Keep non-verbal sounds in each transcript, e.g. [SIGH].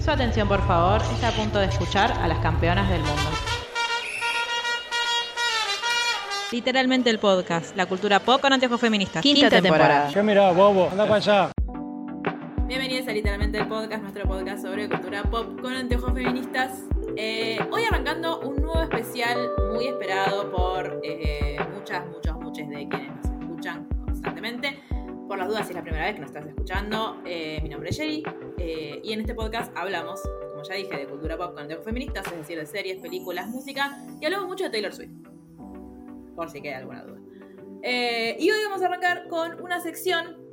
Su atención, por favor, está a punto de escuchar a las campeonas del mundo. Literalmente el podcast, la cultura pop con anteojos feministas. Quinta, temporada. ¿Qué mirá, bobo? Anda para allá. Bienvenidos a Literalmente el podcast, nuestro podcast sobre cultura pop con anteojos feministas. Eh, hoy arrancando un nuevo especial muy esperado por eh, muchas, muchos, muchos de quienes nos escuchan constantemente. Por las dudas, si es la primera vez que nos estás escuchando, eh, mi nombre es Jerry y en este podcast hablamos, como ya dije, de cultura pop con anteojos feministas, es decir, de series, películas, música y hablamos mucho de Taylor Swift. Por si queda alguna duda. y hoy vamos a arrancar con una sección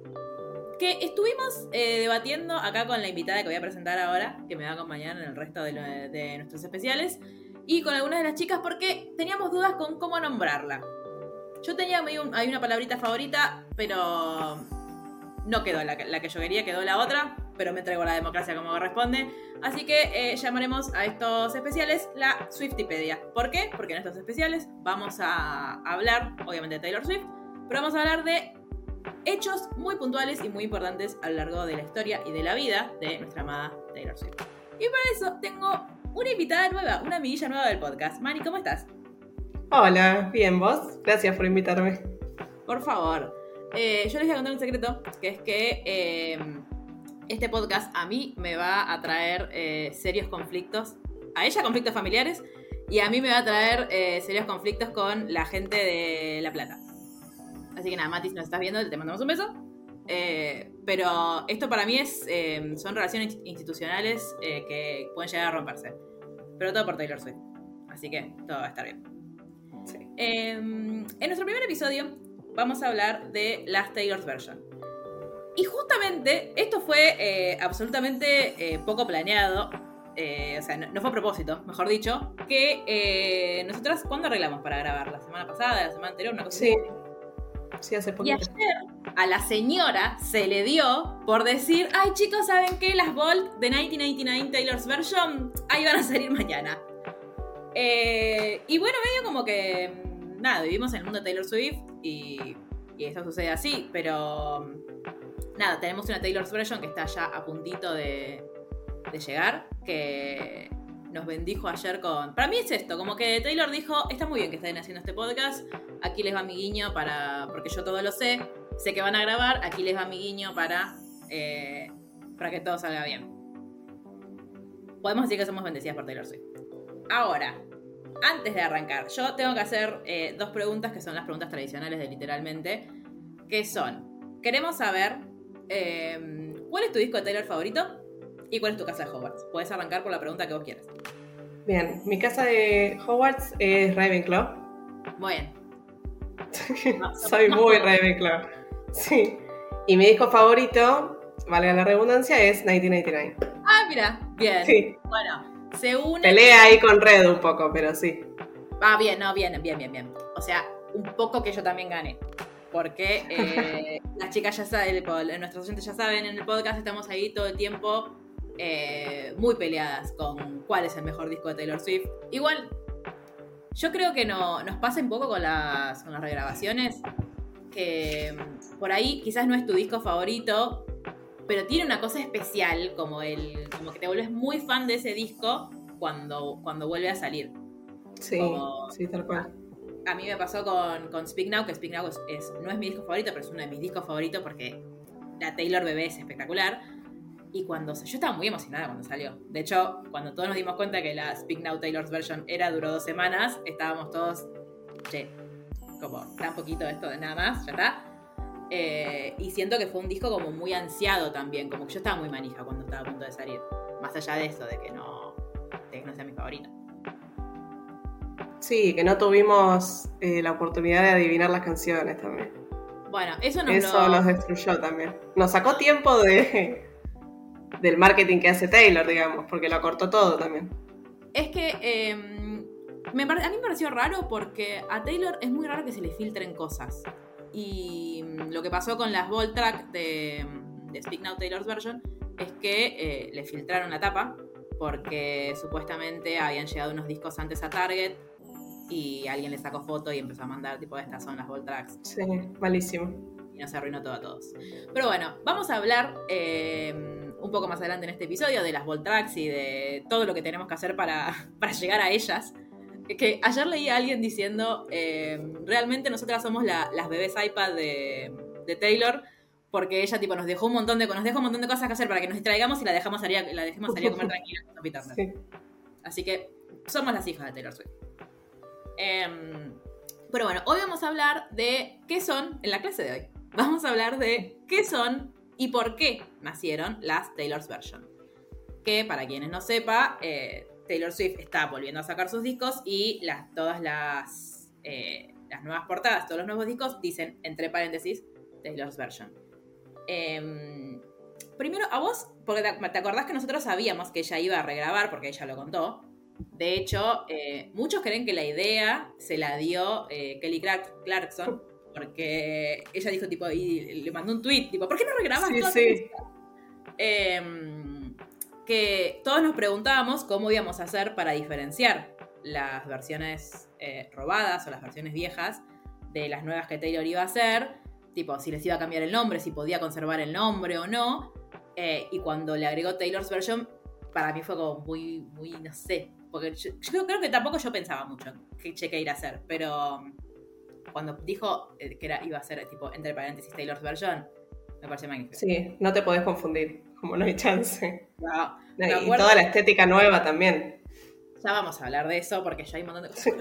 que estuvimos eh, debatiendo acá con la invitada que voy a presentar ahora, que me va a acompañar en el resto de, nuestros especiales, y con algunas de las chicas porque teníamos dudas con cómo nombrarla. Yo tenía hay una palabrita favorita, pero no quedó la, que yo quería, quedó la otra, pero me traigo la democracia como corresponde. Así que eh, llamaremos a estos especiales la Swiftipedia. ¿Por qué? Porque en estos especiales vamos a hablar, obviamente, de Taylor Swift, pero vamos a hablar de hechos muy puntuales y muy importantes a lo largo de la historia y de la vida de nuestra amada Taylor Swift. Y para eso tengo una invitada nueva, una amiguilla nueva del podcast. Mari, ¿cómo estás? Hola, bien, ¿vos? Gracias por invitarme. Por favor. Eh, yo les voy a contar un secreto, que es que eh, este podcast a mí me va a traer eh, serios conflictos. A ella conflictos familiares y a mí me va a traer serios conflictos con la gente de La Plata. Así que nada, Mati, si nos estás viendo, te mandamos un beso. Eh, pero esto para mí es, eh, son relaciones institucionales eh, que pueden llegar a romperse. Pero todo por Taylor Swift. Así que todo va a estar bien. En nuestro primer episodio vamos a hablar de las Taylor's Version. Y justamente esto fue absolutamente poco planeado. o sea, no, fue a propósito, mejor dicho, que nosotras, ¿cuándo arreglamos para grabar? ¿La semana pasada? ¿La semana anterior? Una cosa sí. Sí, hace Y ayer a la señora se le dio por decir, ay chicos, ¿saben qué? Las Bolt de 1999 Taylor's Version, ahí van a salir mañana. Eh, y bueno, medio como que, nada, vivimos en el mundo de Taylor Swift y, y eso sucede así, pero nada, tenemos una Taylor's Version que está ya a puntito de, de llegar, que nos bendijo ayer con... Para mí es esto, como que Taylor dijo, está muy bien que estén haciendo este podcast, aquí les va mi guiño para... porque yo todo lo sé, sé que van a grabar, aquí les va mi guiño para... Eh, para que todo salga bien. Podemos decir que somos bendecidas por Taylor Swift. Ahora, antes de arrancar, yo tengo que hacer eh, dos preguntas que son las preguntas tradicionales de literalmente, que son, queremos saber, eh, ¿cuál es tu disco de Taylor favorito? ¿Y cuál es tu casa de Hogwarts? Puedes arrancar por la pregunta que vos quieras. Bien, mi casa de Hogwarts es Ravenclaw. Muy bien. [LAUGHS] Soy muy Ravenclaw. Sí. Y mi disco favorito, valga la redundancia, es 1999. Ah, mira, bien. Sí. Bueno, se une. Pelea ahí con Red un poco, pero sí. Ah, bien, no, bien, bien, bien, bien. O sea, un poco que yo también gané. Porque eh, [LAUGHS] las chicas ya saben, nuestros oyentes ya saben, en el podcast estamos ahí todo el tiempo eh, muy peleadas con cuál es el mejor disco de Taylor Swift. Igual, yo creo que no, nos pasa un poco con las, con las regrabaciones, que mm, por ahí quizás no es tu disco favorito, pero tiene una cosa especial, como, el, como que te vuelves muy fan de ese disco cuando, cuando vuelve a salir. Sí, sí, tal cual. A, mí me pasó con, con Speak Now, que Speak Now es, no es mi disco favorito, pero es uno de mis discos favoritos porque la Taylor Bebé es espectacular. Y cuando yo estaba muy emocionada cuando salió. De hecho, cuando todos nos dimos cuenta que la Speak Now Taylor's version era duró dos semanas, estábamos todos, che, como tan poquito esto de nada más, ya está. Eh, y siento que fue un disco como muy ansiado también, como que yo estaba muy manija cuando estaba a punto de salir. Más allá de eso, de que no, de que no sea mi favorito. Sí, que no tuvimos eh, la oportunidad de adivinar las canciones también. Bueno, eso nos Eso los destruyó también. Nos sacó tiempo de, del marketing que hace Taylor, digamos, porque lo acortó todo también. Es que em, me a mí me pareció raro porque a Taylor es muy raro que se le filtren cosas. Y mm, lo que pasó con las Volt Track de, Speak Now Taylor's Version es que eh, le filtraron la tapa porque supuestamente habían llegado unos discos antes a Target y alguien le sacó foto y empezó a mandar tipo estas son las Volt Tracks. Sí, malísimo. Y no se arruinó todo a todos. Pero bueno, vamos a hablar em, un poco más adelante en este episodio, de las Voltracks y de todo lo que tenemos que hacer para, [LAUGHS] para llegar a ellas. Que ayer leí a alguien diciendo, eh, realmente nosotras somos las bebés iPad de, de, Taylor, porque ella tipo nos dejó un montón de nos dejó un montón de cosas que hacer para que nos distraigamos y la dejamos salir, la dejemos salir a comer [LAUGHS] tranquila Así que somos las hijas de Taylor Swift. Em, pero bueno, hoy vamos a hablar de qué son, en la clase de hoy, vamos a hablar de qué son y por qué nacieron las Taylor's Version. Que para quienes no sepa, eh, Taylor Swift está volviendo a sacar sus discos y las, todas las, eh, las nuevas portadas, todos los nuevos discos dicen, entre paréntesis, Taylor's Version. Em, primero, a vos, porque te, acordás que nosotros sabíamos que ella iba a regrabar, porque ella lo contó. De hecho, eh, muchos creen que la idea se la dio Kelly Clarkson, porque ella dijo, tipo, y le mandó un tweet, tipo, ¿por qué no regrabas sí, em, que todos nos preguntábamos cómo íbamos a hacer para diferenciar las versiones eh, robadas o las versiones viejas de las nuevas que Taylor iba a hacer, tipo, si les iba a cambiar el nombre, si podía conservar el nombre o no. Eh, y cuando le agregó Taylor's version, para mí fue como muy, muy, no sé, porque yo, creo, que tampoco yo pensaba mucho qué cheque ir a hacer, pero cuando dijo eh, que iba a ser tipo, entre paréntesis, Taylor's version, me parece magnífico. Sí, no te podés confundir, como no hay chance. y toda la estética nueva también. Ya vamos a hablar de eso porque ya hay un montón de cosas [LAUGHS]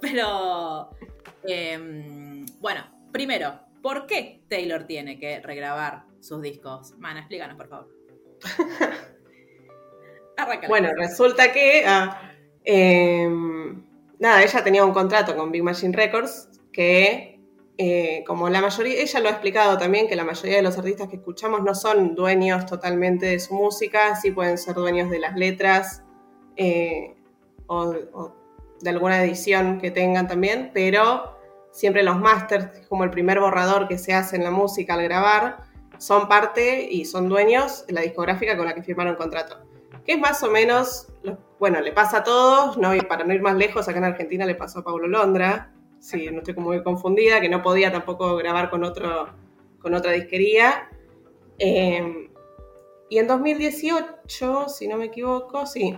Pero, em, bueno, primero, ¿por qué Taylor tiene que regrabar sus discos? Mana, explícanos, por favor. [LAUGHS] bueno, resulta que... Ah, em, nada, ella tenía un contrato con Big Machine Records que eh, como la mayoría, ella lo ha explicado también, que la mayoría de los artistas que escuchamos no son dueños totalmente de su música, sí pueden ser dueños de las letras eh, o, de alguna edición que tengan también, pero siempre los masters, como el primer borrador que se hace en la música al grabar, son parte y son dueños de la discográfica con la que firmaron contrato. Que es más o menos, bueno, le pasa a todos, ¿no? y para no ir más lejos, acá en Argentina le pasó a Pablo Londra, sí, no estoy como muy confundida, que no podía tampoco grabar con, otro, con otra disquería. Em, y en 2018, si no me equivoco, sí.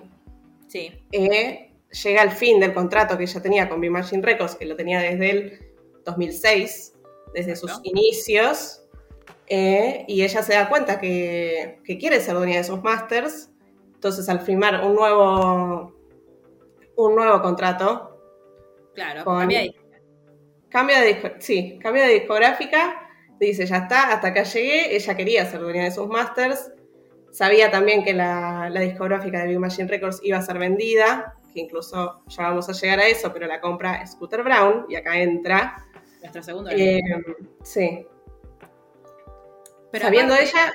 Sí. Eh, llega el fin del contrato que ella tenía con B-Machine Records, que lo tenía desde el 2006, desde sus inicios. Eh, y ella se da cuenta que, que, quiere ser dueña de esos masters. Entonces, al firmar un nuevo, un nuevo contrato. Claro, con, Cambia de, sí, cambia de discográfica, dice, ya está, hasta acá llegué, ella quería ser dueña de sus masters, sabía también que la, discográfica de Big Machine Records iba a ser vendida, que incluso ya vamos a llegar a eso, pero la compra Scooter Brown, y acá entra. Nuestra segunda. Eh, sí. Pero Sabiendo ella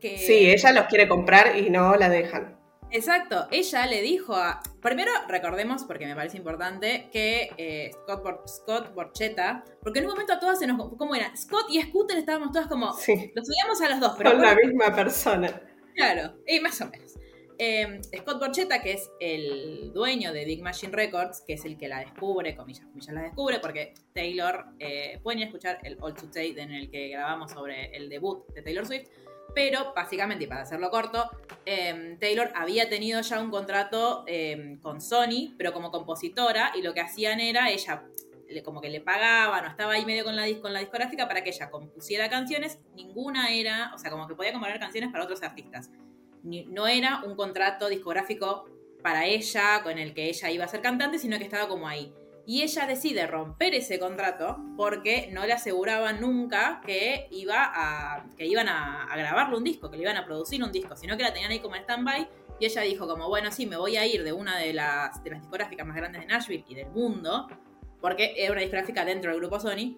que... Sí, ella los quiere comprar y no la dejan. Exacto, ella le dijo a... Primero, recordemos, porque me parece importante, que eh, Scott, Scott Borchetta, porque en un momento a todas se nos... ¿Cómo era? Scott y Scooter estábamos todas como... Sí. Los odiamos a los dos, pero... Son la misma persona. Claro, y más o menos. Em, Scott Borchetta, que es el dueño de Big Machine Records, que es el que la descubre, comillas, comillas la descubre, porque Taylor, eh, pueden ir a escuchar el All to Take en el que grabamos sobre el debut de Taylor Swift, pero básicamente, y para hacerlo corto, em, Taylor había tenido ya un contrato em, con Sony, pero como compositora, y lo que hacían era ella como que le pagaban o estaba ahí medio con la, con la discográfica para que ella compusiera canciones, ninguna era, o sea, como que podía componer canciones para otros artistas. no era un contrato discográfico para ella, con el que ella iba a ser cantante, sino que estaba como ahí y ella decide romper ese contrato porque no le aseguraban nunca que, iba a, que iban a, grabarle un disco, que le iban a producir un disco, sino que la tenían ahí como en stand-by. Y ella dijo como, bueno, sí, me voy a ir de una de las, discográficas más grandes de Nashville y del mundo, porque es una discográfica dentro del grupo Sony.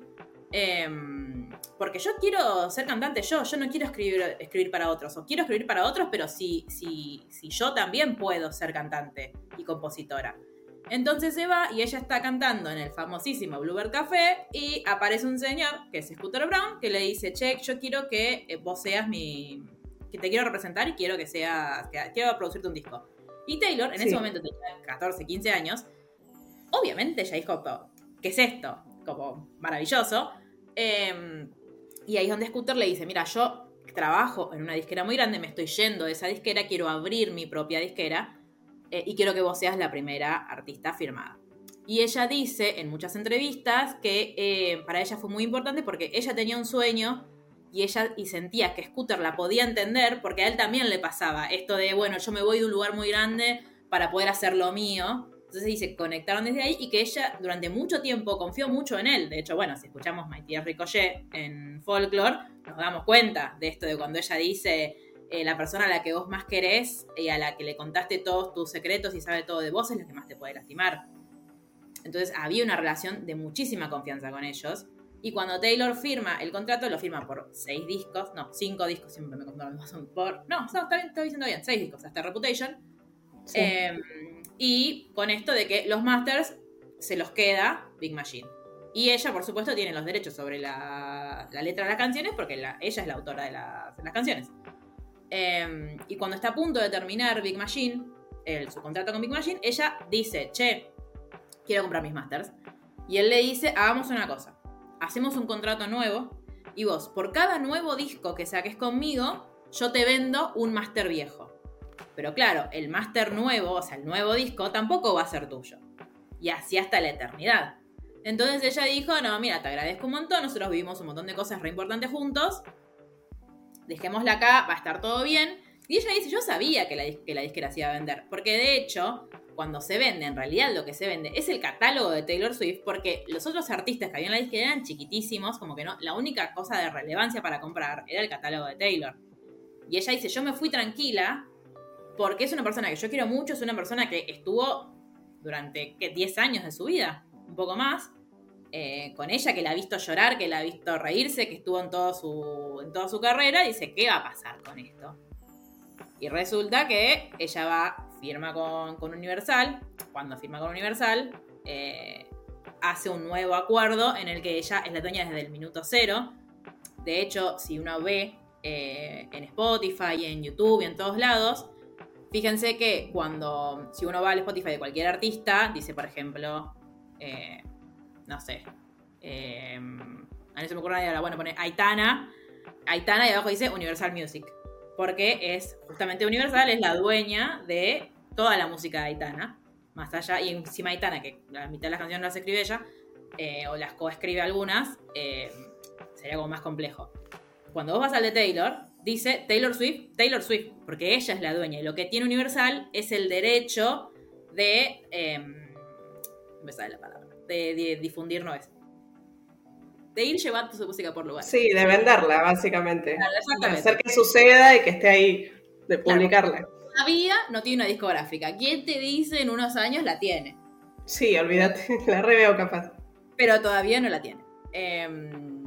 Em, porque yo quiero ser cantante yo, yo no quiero escribir, escribir para otros, o quiero escribir para otros, pero si, si, si yo también puedo ser cantante y compositora. Entonces se va y ella está cantando en el famosísimo Bluebird Café y aparece un señor, que es Scooter Brown, que le dice, che, yo quiero que eh, vos seas mi... que te quiero representar y quiero que seas... que quiero producirte un disco. Y Taylor, en ese momento tenía 14, 15 años, obviamente ella dijo, ¿qué es esto? Como maravilloso. Em, y ahí es donde Scooter le dice, mira, yo trabajo en una disquera muy grande, me estoy yendo de esa disquera, quiero abrir mi propia disquera eh, y quiero que vos seas la primera artista firmada. Y ella dice en muchas entrevistas que eh, para ella fue muy importante porque ella tenía un sueño y ella y sentía que Scooter la podía entender porque a él también le pasaba esto de, bueno, yo me voy de un lugar muy grande para poder hacer lo mío. Entonces dice, conectaron desde ahí y que ella durante mucho tiempo confió mucho en él. De hecho, bueno, si escuchamos My Ricochet en Folklore, nos damos cuenta de esto de cuando ella dice, eh, la persona a la que vos más querés y a la que le contaste todos tus secretos y sabe todo de vos es la que más te puede lastimar. Entonces había una relación de muchísima confianza con ellos. Y cuando Taylor firma el contrato, lo firma por seis discos, no, cinco discos, siempre me confundo por. No, está, bien, está diciendo bien, seis discos, hasta Reputation. Em, y con esto de que los masters se los queda Big Machine. Y ella, por supuesto, tiene los derechos sobre la, letra de las canciones porque ella es la autora de las, canciones. Em, y cuando está a punto de terminar Big Machine, su contrato con Big Machine, ella dice, che, quiero comprar mis masters. Y él le dice, hagamos una cosa, hacemos un contrato nuevo y vos, por cada nuevo disco que saques conmigo, yo te vendo un máster viejo. Pero claro, el máster nuevo, o sea, el nuevo disco, tampoco va a ser tuyo. Y así hasta la eternidad. Entonces ella dijo, no, mira, te agradezco un montón, nosotros vivimos un montón de cosas re importantes juntos, dejémosla acá, va a estar todo bien. Y ella dice, yo sabía que la, que la disquera se iba a vender, porque de hecho, cuando se vende, en realidad lo que se vende es el catálogo de Taylor Swift, porque los otros artistas que habían en la disquera eran chiquitísimos, como que no, la única cosa de relevancia para comprar era el catálogo de Taylor. Y ella dice, yo me fui tranquila, porque es una persona que yo quiero mucho, es una persona que estuvo durante ¿qué? 10 años de su vida, un poco más, eh, con ella, que la ha visto llorar, que la ha visto reírse, que estuvo en, todo su, en toda su carrera, dice, ¿qué va a pasar con esto? Y resulta que ella va firma con, Universal, cuando firma con Universal, eh, hace un nuevo acuerdo en el que ella es la dueña desde el minuto cero. De hecho, si uno ve eh, en Spotify, en YouTube y en todos lados, fíjense que cuando, si uno va al Spotify de cualquier artista, dice, por ejemplo, no sé, a mí se me ocurre ahora, bueno, pone Aitana, Aitana y abajo dice Universal Music porque es justamente Universal, es la dueña de toda la música de Aitana, más allá, y encima Aitana, que la mitad de las canciones las escribe ella, eh, o las coescribe algunas, eh, sería como más complejo. Cuando vos vas al de Taylor, dice Taylor Swift, Taylor Swift, porque ella es la dueña, y lo que tiene Universal es el derecho de... Eh, me sale la palabra, de, difundir, no es, de ir llevando su música por lugares. Sí, de venderla, básicamente. de hacer que suceda y que esté ahí, de publicarla. Todavía no tiene una discográfica. ¿Quién te dice en unos años la tiene? Sí, olvídate, [LAUGHS] la reveo capaz. Pero todavía no la tiene. Em,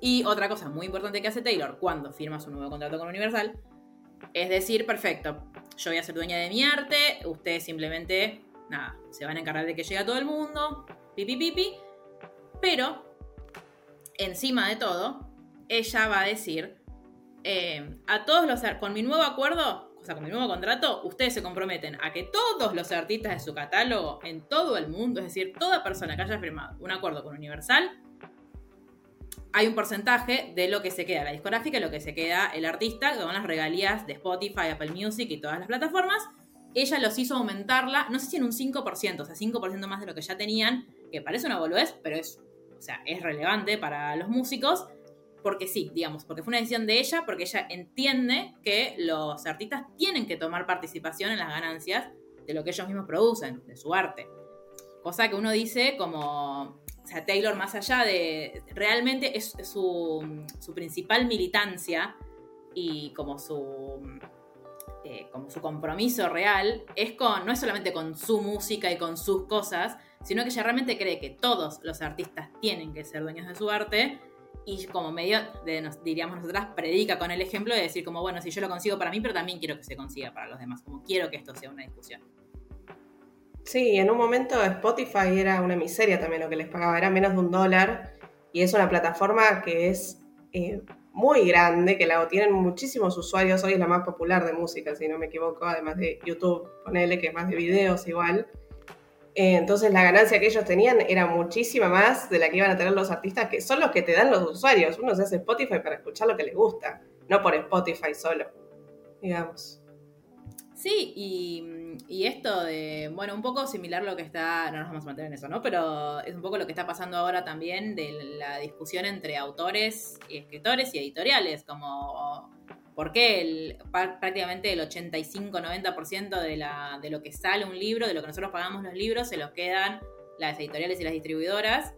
y otra cosa muy importante que hace Taylor cuando firma su nuevo contrato con Universal es decir, perfecto, yo voy a ser dueña de mi arte, ustedes simplemente, nada, se van a encargar de que llegue a todo el mundo, pipi pipi, pero encima de todo, ella va a decir, eh, a todos los, con mi nuevo acuerdo, o sea, con mi nuevo contrato, ustedes se comprometen a que todos los artistas de su catálogo en todo el mundo, es decir, toda persona que haya firmado un acuerdo con Universal, hay un porcentaje de lo que se queda la discográfica y lo que se queda el artista con las regalías de Spotify, Apple Music y todas las plataformas. Ella los hizo aumentarla, no sé si en un 5%, o sea, 5% más de lo que ya tenían, que parece una boludez, pero es o sea, es relevante para los músicos, porque sí, digamos, porque fue una decisión de ella, porque ella entiende que los artistas tienen que tomar participación en las ganancias de lo que ellos mismos producen, de su arte. Cosa que uno dice como, o sea, Taylor más allá de, realmente es, su, su, principal militancia y como su, eh, como su compromiso real es con, no es solamente con su música y con sus cosas, sino que ella realmente cree que todos los artistas tienen que ser dueños de su arte y como medio de, nos, diríamos nosotras, predica con el ejemplo de decir como, bueno, si yo lo consigo para mí, pero también quiero que se consiga para los demás, como quiero que esto sea una discusión. Sí, en un momento Spotify era una miseria también lo que les pagaba, era menos de un dólar y es una plataforma que es eh, muy grande, que la tienen muchísimos usuarios, hoy es la más popular de música, si no me equivoco, además de YouTube, ponele que es más de videos igual. Eh, entonces la ganancia que ellos tenían era muchísima más de la que iban a tener los artistas, que son los que te dan los usuarios. Uno se hace Spotify para escuchar lo que le gusta, no por Spotify solo, digamos. Sí, y, esto de, bueno, un poco similar lo que está, no nos vamos a meter en eso, ¿no? Pero es un poco lo que está pasando ahora también de la discusión entre autores y escritores y editoriales, como por qué prácticamente el 85-90% de, la, de lo que sale un libro, de lo que nosotros pagamos los libros, se los quedan las editoriales y las distribuidoras,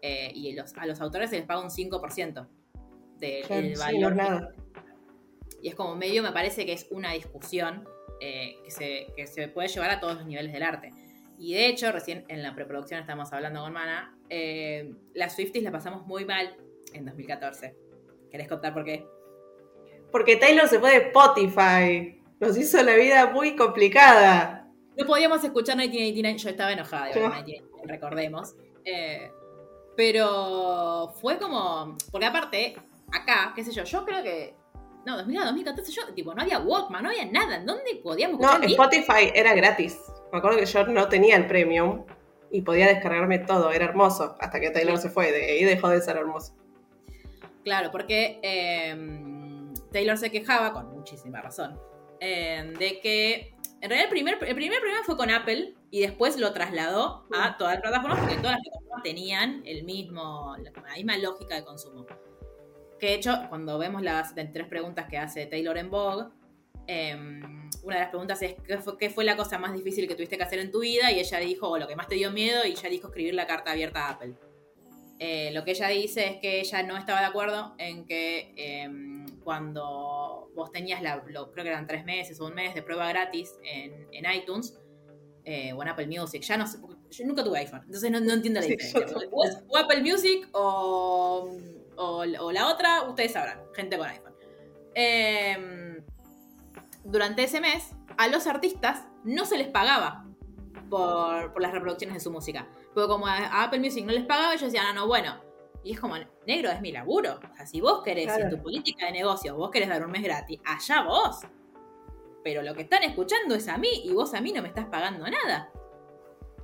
eh, y a los autores se les paga un 5% del valor. Y es como medio, me parece que es una discusión eh, que, se, puede llevar a todos los niveles del arte. Y de hecho, recién en la preproducción estamos hablando con Mana, eh, las Swifties la pasamos muy mal en 2014. ¿Querés contar por qué? Porque Taylor se fue de Spotify. Nos hizo la vida muy complicada. No podíamos escuchar 1989. Yo estaba enojada de recordemos. Eh, pero fue como. Porque aparte, acá, qué sé yo, yo creo que no, 2000 2014 yo, tipo, no había Walkman, no había nada. ¿En dónde podíamos No, Spotify era gratis. Me acuerdo que yo no tenía el premium y podía descargarme todo, era hermoso, hasta que Taylor se fue de y dejó de ser hermoso. Claro, porque em, Taylor se quejaba, con muchísima razón, em, de que en realidad el primer, el primer problema fue con Apple y después lo trasladó a todas las plataformas porque todas las plataformas tenían el mismo, la misma lógica de consumo. Que de hecho, cuando vemos las tres preguntas que hace Taylor en Vogue, em, una de las preguntas es ¿qué fue, la cosa más difícil que tuviste que hacer en tu vida? Y ella dijo, o lo que más te dio miedo, y ella dijo escribir la carta abierta a Apple. Eh, lo que ella dice es que ella no estaba de acuerdo en que em, cuando vos tenías, la, creo que eran tres meses o un mes de prueba gratis en, iTunes eh, o en Apple Music, ya no sé, yo nunca tuve iPhone, entonces no, entiendo la diferencia. o Apple Music o o, la otra, ustedes sabrán, gente con iPhone. Em, durante ese mes, a los artistas no se les pagaba por, las reproducciones de su música. Porque como a, Apple Music no les pagaba, ellos decían, ah, no, bueno. Y es como, negro, es mi laburo. O sea, si vos querés, en tu política de negocio, vos querés dar un mes gratis, allá vos. Pero lo que están escuchando es a mí y vos a mí no me estás pagando nada.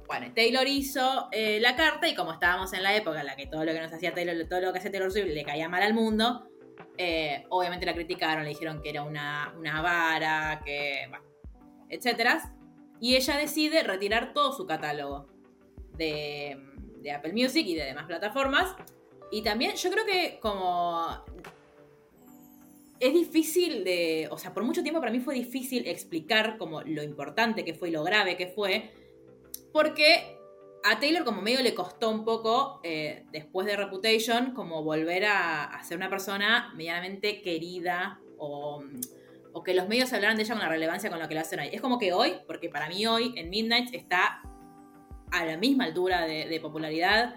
Bueno, Taylor hizo eh, la carta y como estábamos en la época en la que todo lo que nos hacía Taylor, todo lo que hacía Taylor Swift le caía mal al mundo, eh, obviamente la criticaron, le dijeron que era una, vara, que. Bueno, etcétera. Y ella decide retirar todo su catálogo de, de Apple Music y de demás plataformas. Y también yo creo que como es difícil de, o sea, por mucho tiempo para mí fue difícil explicar como lo importante que fue y lo grave que fue, porque a Taylor como medio le costó un poco, eh, después de Reputation, como volver a, ser una persona medianamente querida o, que los medios hablaran de ella con la relevancia con la que la hacen ahí. Es como que hoy, porque para mí hoy en Midnight está a la misma altura de, popularidad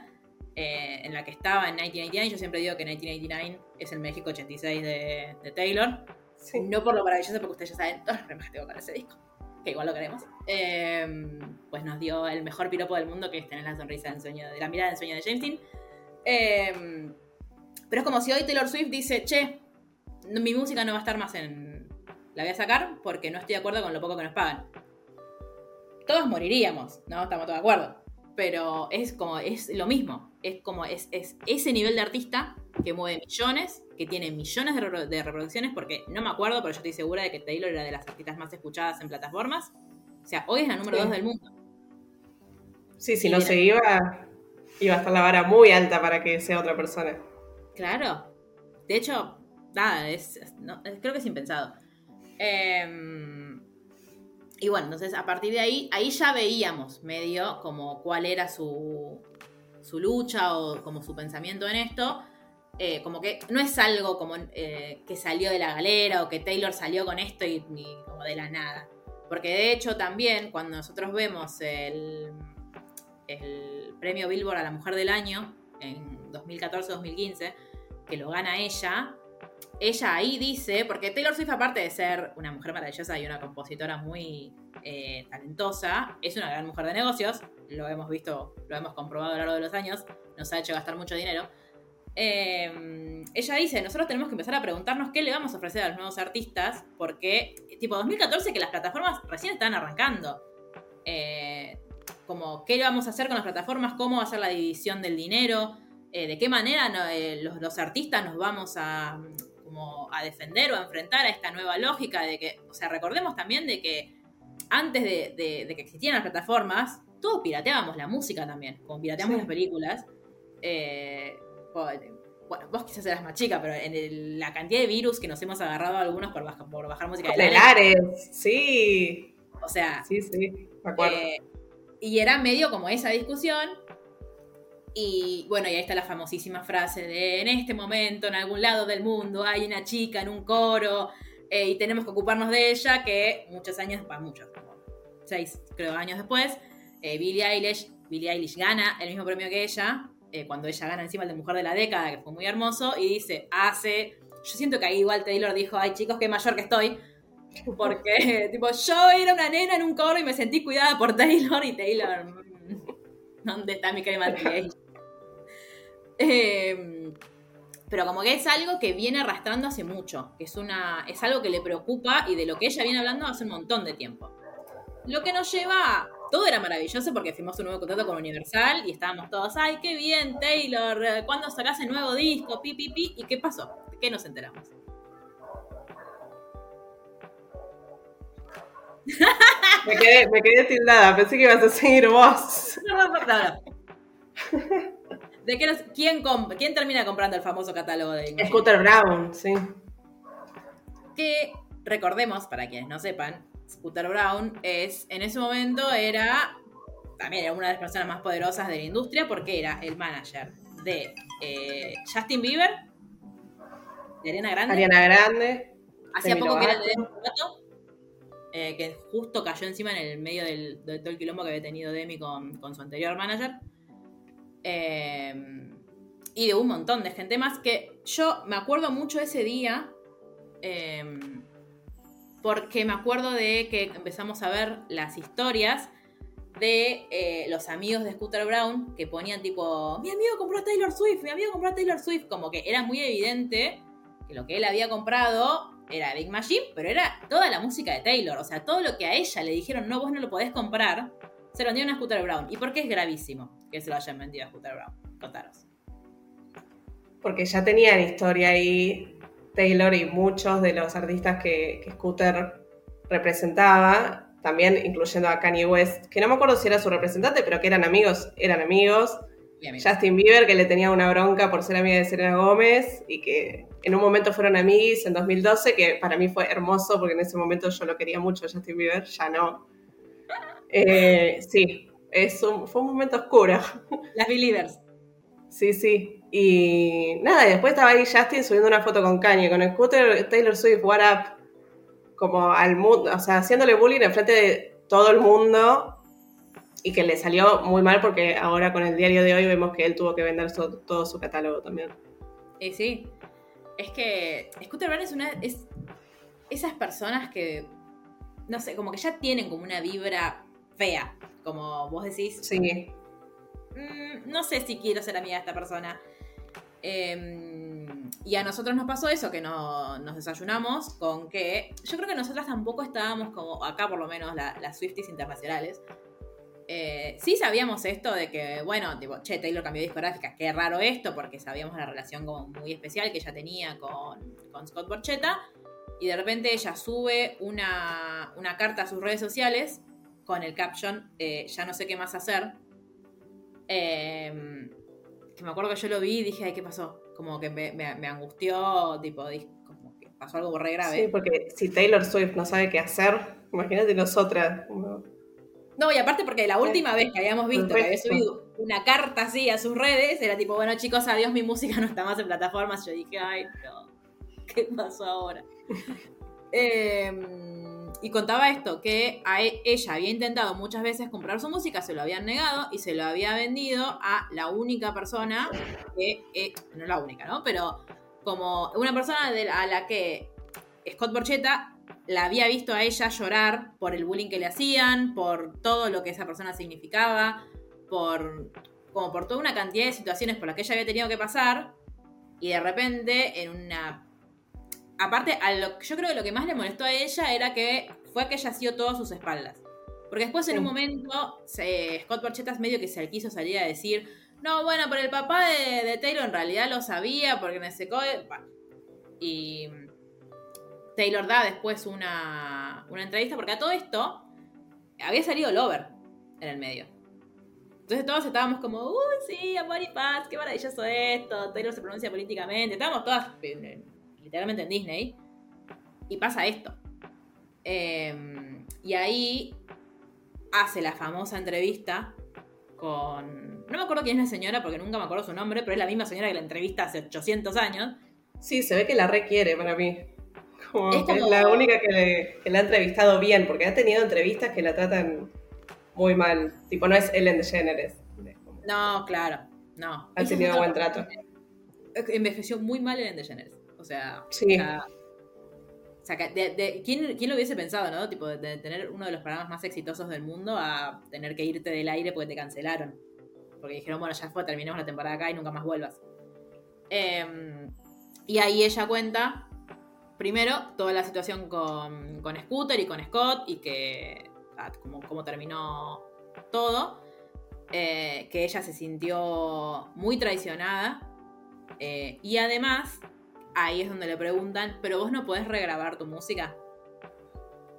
eh, en la que estaba en 1989. Yo siempre digo que 1989 es el México 86 de, Taylor. No por lo maravilloso, porque ustedes ya saben todos los problemas que tengo con ese disco que igual lo queremos, em, pues nos dio el mejor piropo del mundo, que es tener la sonrisa del sueño, de la mirada del sueño de James. Em, pero es como si hoy Taylor Swift dice, che, mi música no va a estar más en... La voy a sacar porque no estoy de acuerdo con lo poco que nos pagan. Todos moriríamos, ¿no? Estamos todos de acuerdo. Pero es como, es lo mismo. Es como, es, es ese nivel de artista que mueve millones, que tiene millones de, reproducciones, porque no me acuerdo, pero yo estoy segura de que Taylor era de las artistas más escuchadas en plataformas. O sea, hoy es la número dos del mundo. Sí, si no se iba, iba a estar la vara muy alta para que sea otra persona. Claro. De hecho, nada, es, creo que es impensado. Em, y bueno, entonces a partir de ahí, ahí ya veíamos medio como cuál era su, su lucha o como su pensamiento en esto. Eh, como que no es algo como eh, que salió de la galera o que Taylor salió con esto y, como de la nada. Porque de hecho también cuando nosotros vemos el, el premio Billboard a la Mujer del Año en 2014-2015, que lo gana ella, ella ahí dice, porque Taylor Swift aparte de ser una mujer maravillosa y una compositora muy eh, talentosa, es una gran mujer de negocios, lo hemos visto, lo hemos comprobado a lo largo de los años, nos ha hecho gastar mucho dinero. Em, ella dice, nosotros tenemos que empezar a preguntarnos qué le vamos a ofrecer a los nuevos artistas, porque tipo 2014 que las plataformas recién están arrancando. Eh, como qué vamos a hacer con las plataformas, cómo va a ser la división del dinero, eh, de qué manera eh, los, artistas nos vamos a, como a defender o a enfrentar a esta nueva lógica de que, o sea, recordemos también de que antes de, que existieran las plataformas, todos pirateábamos la música también, como pirateamos las películas. Eh, bueno, vos quizás eras más chica, pero en la cantidad de virus que nos hemos agarrado algunos por, bajar, por bajar música de Lares, sí. O sea, sí, sí, me acuerdo. Eh, y era medio como esa discusión. Y bueno, y ahí está la famosísima frase de en este momento, en algún lado del mundo, hay una chica en un coro eh, y tenemos que ocuparnos de ella, que muchos años, para muchos, como seis creo años después, eh, Billie Eilish, Billie Eilish gana el mismo premio que ella, eh, cuando ella gana encima el de Mujer de la Década, que fue muy hermoso, y dice, hace, yo siento que ahí igual Taylor dijo, ay chicos, qué mayor que estoy, porque [LAUGHS] tipo, yo era una nena en un coro y me sentí cuidada por Taylor, y Taylor, mm, ¿dónde está mi crema eh, pero como que es algo que viene arrastrando hace mucho, es, una, es algo que le preocupa y de lo que ella viene hablando hace un montón de tiempo. Lo que nos lleva todo era maravilloso porque firmamos un nuevo contrato con Universal y estábamos todos, ay, qué bien, Taylor, ¿cuándo sacás el nuevo disco? Pi, pi, pi. ¿Y qué pasó? qué nos enteramos? me, quedé, me quedé tildada, pensé que ibas a seguir vos. No, no, no, ¿De qué nos, quién, quién termina comprando el famoso catálogo de Scooter Brown, sí. Que recordemos, para quienes no sepan, Scooter Brown es, en ese momento era, también era una de las personas más poderosas de la industria porque era el manager de eh, Justin Bieber, de Ariana Grande. Ariana Grande. Hacía poco que era el de Demi eh, que justo cayó encima en el medio del, de todo el quilombo que había tenido Demi con, con su anterior manager. Eh, y de un montón de gente más que yo me acuerdo mucho ese día. Eh, porque me acuerdo de que empezamos a ver las historias de eh, los amigos de Scooter Brown que ponían tipo, mi amigo compró a Taylor Swift, mi amigo compró a Taylor Swift, como que era muy evidente que lo que él había comprado era Big Machine, pero era toda la música de Taylor, o sea, todo lo que a ella le dijeron, no, vos no lo podés comprar, se lo vendieron a Scooter Brown. ¿Y por qué es gravísimo que se lo hayan vendido a Scooter Brown? Contaros. Porque ya tenían historia ahí Taylor y muchos de los artistas que, Scooter representaba, también incluyendo a Kanye West, que no me acuerdo si era su representante, pero que eran amigos, eran amigos. Justin Bieber, que le tenía una bronca por ser amiga de Selena Gómez y que en un momento fueron amigos en 2012, que para mí fue hermoso porque en ese momento yo lo quería mucho, Justin Bieber, ya no. Eh, sí, es fue un momento oscuro. Las Believers. Sí, sí. Y nada, después estaba ahí Justin subiendo una foto con Kanye, con el scooter Taylor Swift, What Up, como al mundo, o sea, haciéndole bullying enfrente de todo el mundo y que le salió muy mal porque ahora con el diario de hoy vemos que él tuvo que vender todo su catálogo también. Y sí, es que Scooter Brown es una. es esas personas que. No sé, como que ya tienen como una vibra fea, como vos decís. Sí. Mm, no sé si quiero ser amiga de esta persona. Em, y a nosotros nos pasó eso, que no, nos desayunamos con que yo creo que nosotras tampoco estábamos como, acá por lo menos las Swifties internacionales, eh, sí sabíamos esto de que, bueno, tipo, che, Taylor cambió de discográfica, qué raro esto, porque sabíamos la relación como muy especial que ella tenía con, Scott Borchetta, y de repente ella sube una, una carta a sus redes sociales con el caption, eh, ya no sé qué más hacer, eh, que me acuerdo que yo lo vi y dije, ay, ¿qué pasó? Como que me, angustió, tipo, como que pasó algo re grave. Sí, porque si Taylor Swift no sabe qué hacer, imagínate nosotras. No, y aparte porque la última vez que habíamos visto que había subido una carta así a sus redes, era tipo, bueno chicos, adiós, mi música no está más en plataformas. Yo dije, ay, no, ¿qué pasó ahora? [LAUGHS] eh, y contaba esto, que e, ella había intentado muchas veces comprar su música, se lo habían negado y se lo había vendido a la única persona que, eh, no la única, ¿no? Pero como una persona a la que Scott Borchetta la había visto a ella llorar por el bullying que le hacían, por todo lo que esa persona significaba, por como por toda una cantidad de situaciones por las que ella había tenido que pasar y de repente en una aparte, a lo, yo creo que lo que más le molestó a ella era que fue que ella sido todo a sus espaldas. Porque después en un momento Scott Borchetta medio que se quiso salir a decir, no, bueno, pero el papá de, Taylor en realidad lo sabía porque me secó... Y Taylor da después una, una entrevista, porque a todo esto había salido Lover en el medio. Entonces todos estábamos como, uy, sí, amor y paz, qué maravilloso esto, Taylor se pronuncia políticamente, estábamos todas literalmente en Disney, y pasa esto. Em, y ahí hace la famosa entrevista con... No me acuerdo quién es la señora, porque nunca me acuerdo su nombre, pero es la misma señora que la entrevista hace 800 años. Sí, se ve que la requiere para mí. es, la única que, le, ha entrevistado bien, porque ha tenido entrevistas que la tratan muy mal. Tipo, no es Ellen DeGeneres. No, claro, no. Ha tenido buen trato. Envejeció muy mal Ellen DeGeneres. O sea, sí. O sea, de, ¿quién, ¿quién, lo hubiese pensado, no? Tipo, de, tener uno de los programas más exitosos del mundo a tener que irte del aire porque te cancelaron. Porque dijeron, bueno, ya fue, terminamos la temporada acá y nunca más vuelvas. Em, y ahí ella cuenta, primero, toda la situación con, con Scooter y con Scott y que, ah, cómo terminó todo. Eh, que ella se sintió muy traicionada. Eh, y además ahí es donde le preguntan, pero vos no podés regrabar tu música.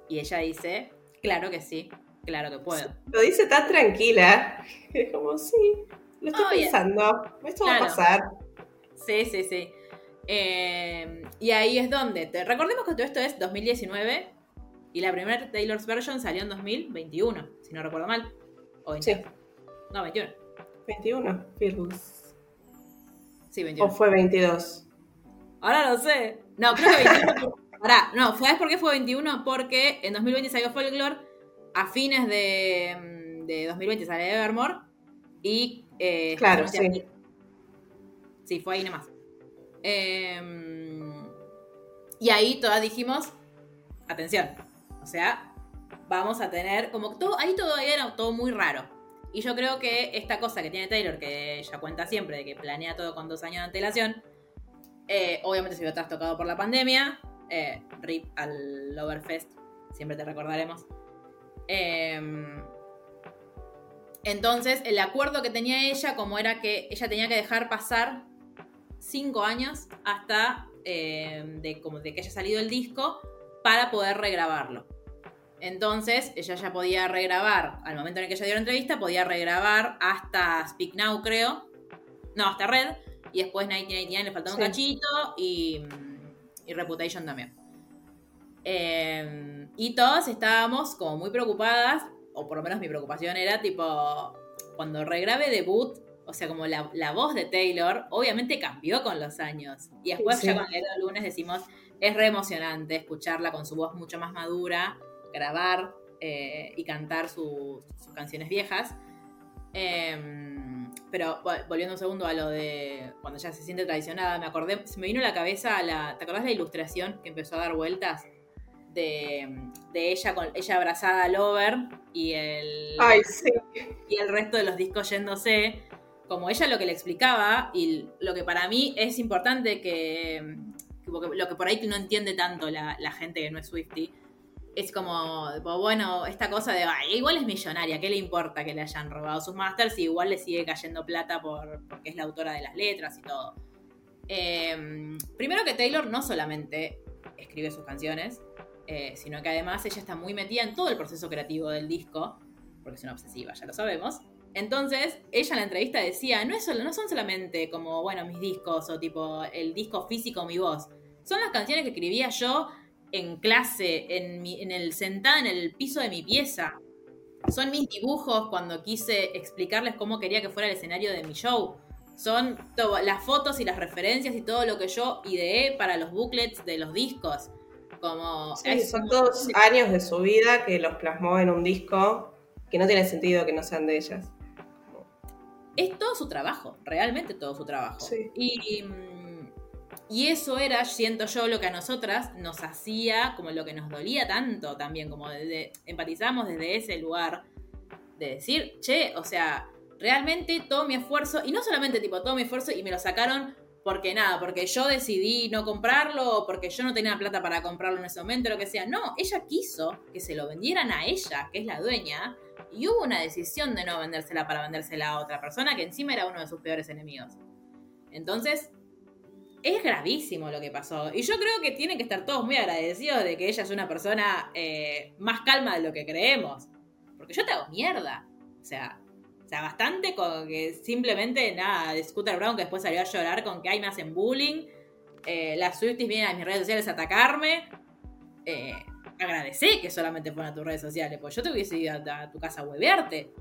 Y ella dice, claro que sí, claro que puedo. Lo dice tan tranquila, [LAUGHS] es como, sí, lo estoy pensando, esto va a pasar. Sí, sí, sí. Eh, y ahí es donde, te, recordemos que todo esto es 2019 y la primera Taylor's version salió en 2021, si no recuerdo mal. O Sí. No, 21. 21, Fearless. Sí, 21. O fue 22. Ahora lo sé. No, creo que 21. Ahora, [LAUGHS] no, ¿sabes por qué fue 21? Porque en 2020 salió Folklore, a fines de, de 2020 sale Evermore y... Eh, claro, sí. Sí, fue ahí nomás. Em, y ahí todas dijimos, atención, o sea, vamos a tener como todo, ahí todo era todo muy raro. Y yo creo que esta cosa que tiene Taylor, que ella cuenta siempre, de que planea todo con dos años de antelación, eh, obviamente se vio trastocado por la pandemia. Eh, RIP al Loverfest, siempre te recordaremos. Em, entonces, el acuerdo que tenía ella, como era que ella tenía que dejar pasar cinco años hasta em, de, como de que haya salido el disco para poder regrabarlo. Entonces, ella ya podía regrabar, al momento en el que ella dio la entrevista, podía regrabar hasta Speak Now, creo. No, hasta Red y después 1999 le faltaba un cachito y, y Reputation también. Em, y todas estábamos como muy preocupadas, o por lo menos mi preocupación era tipo, cuando regrave debut, o sea, como la, voz de Taylor, obviamente cambió con los años. Y después ya con el lunes decimos, es re emocionante escucharla con su voz mucho más madura, grabar eh, y cantar sus canciones viejas. Eh, pero volviendo un segundo a lo de cuando ya se siente traicionada, me acordé, se me vino a la cabeza la, ¿te acordás la ilustración que empezó a dar vueltas? De, ella con ella abrazada al over y el y el resto de los discos yéndose como ella lo que le explicaba y lo que para mí es importante que, lo que por ahí no entiende tanto la, la gente que no es Swifty es como, bueno, esta cosa de, igual es millonaria, ¿qué le importa que le hayan robado sus masters? Y igual le sigue cayendo plata por, porque es la autora de las letras y todo. Em, primero que Taylor no solamente escribe sus canciones, eh, sino que además ella está muy metida en todo el proceso creativo del disco, porque es una obsesiva, ya lo sabemos. Entonces, ella en la entrevista decía, no, es solo, no son solamente como, bueno, mis discos o tipo el disco físico, mi voz. Son las canciones que escribía yo en clase, en, en el sentada en el piso de mi pieza. Son mis dibujos cuando quise explicarles cómo quería que fuera el escenario de mi show. Son las fotos y las referencias y todo lo que yo ideé para los booklets de los discos. Como son todos años de su vida que los plasmó en un disco que no tiene sentido que no sean de ellas. Es todo su trabajo, realmente todo su trabajo. Y mm, y eso era, siento yo, lo que a nosotras nos hacía, como lo que nos dolía tanto también, como de, empatizamos desde ese lugar, de decir, che, o sea, realmente todo mi esfuerzo, y no solamente tipo todo mi esfuerzo y me lo sacaron porque nada, porque yo decidí no comprarlo porque yo no tenía plata para comprarlo en ese momento, lo que sea. No, ella quiso que se lo vendieran a ella, que es la dueña, y hubo una decisión de no vendérsela para vendérsela a otra persona que encima era uno de sus peores enemigos. Entonces, es gravísimo lo que pasó. Y yo creo que tienen que estar todos muy agradecidos de que ella es una persona eh, más calma de lo que creemos. Porque yo te hago mierda. O sea, o sea, bastante con que simplemente nada, Scooter Brown que después salió a llorar con que hay me hacen bullying. Eh, las Swifties vienen a mis redes sociales a atacarme. Eh, agradecí que solamente fueron a tus redes sociales, porque yo te hubiese ido a, tu casa a huevearte.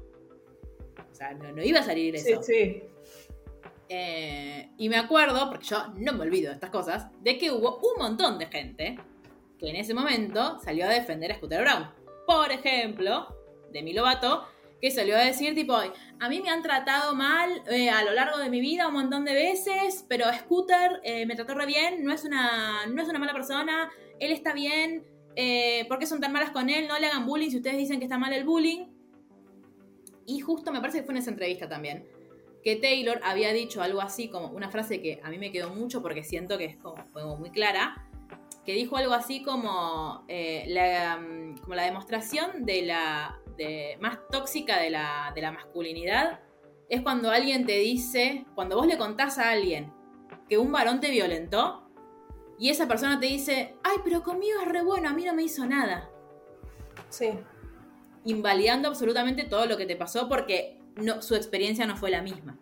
O sea, no, no iba a salir eso. Sí, sí. Eh, y me acuerdo, porque yo no me olvido de estas cosas, de que hubo un montón de gente que en ese momento salió a defender a Scooter Brown. Por ejemplo, Demi Lovato, que salió a decir tipo, a mí me han tratado mal eh, a lo largo de mi vida un montón de veces, pero Scooter eh, me trató re bien, no es, una, no es una mala persona, él está bien, ¿por qué son tan malas con él? No le hagan bullying si ustedes dicen que está mal el bullying. Y justo me parece que fue en esa entrevista también que Taylor había dicho algo así, como una frase que a mí me quedó mucho porque siento que es como, muy clara, que dijo algo así como, eh, la, mm, como la demostración de la más tóxica de la, de la masculinidad es cuando alguien te dice, cuando vos le contás a alguien que un varón te violentó y esa persona te dice, ay, pero conmigo es re bueno, a mí no me hizo nada. Sí. Invalidando absolutamente todo lo que te pasó porque no, su experiencia no fue la misma.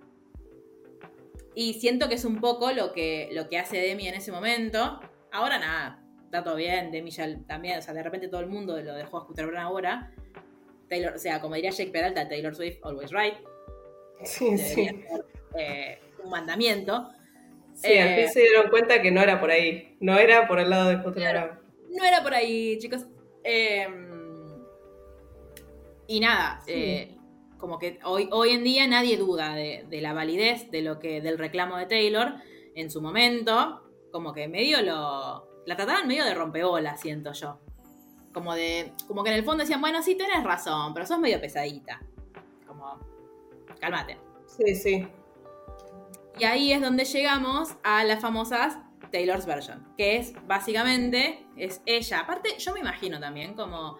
Y siento que es un poco lo que, lo que hace Demi en ese momento. Ahora nada, está todo bien, Demi ya también, o sea, de repente todo el mundo lo dejó a escuchar Brown ahora. Taylor, o sea, como diría Jake Peralta, Taylor Swift, always right. Sí, sí. Eh, un mandamiento. Sí, al fin eh, se dieron cuenta que no era por ahí. No era por el lado de Scooter Brown. No era por ahí, chicos. Em, y nada, eh, como que hoy, hoy en día nadie duda de, la validez de lo que, del reclamo de Taylor en su momento, como que medio lo. La trataban medio de rompeola, siento yo. Como de. Como que en el fondo decían, bueno, sí tenés razón, pero sos medio pesadita. Como. Cálmate. Sí, sí. Y ahí es donde llegamos a las famosas Taylor's Version, que es básicamente, es ella. Aparte, yo me imagino también como,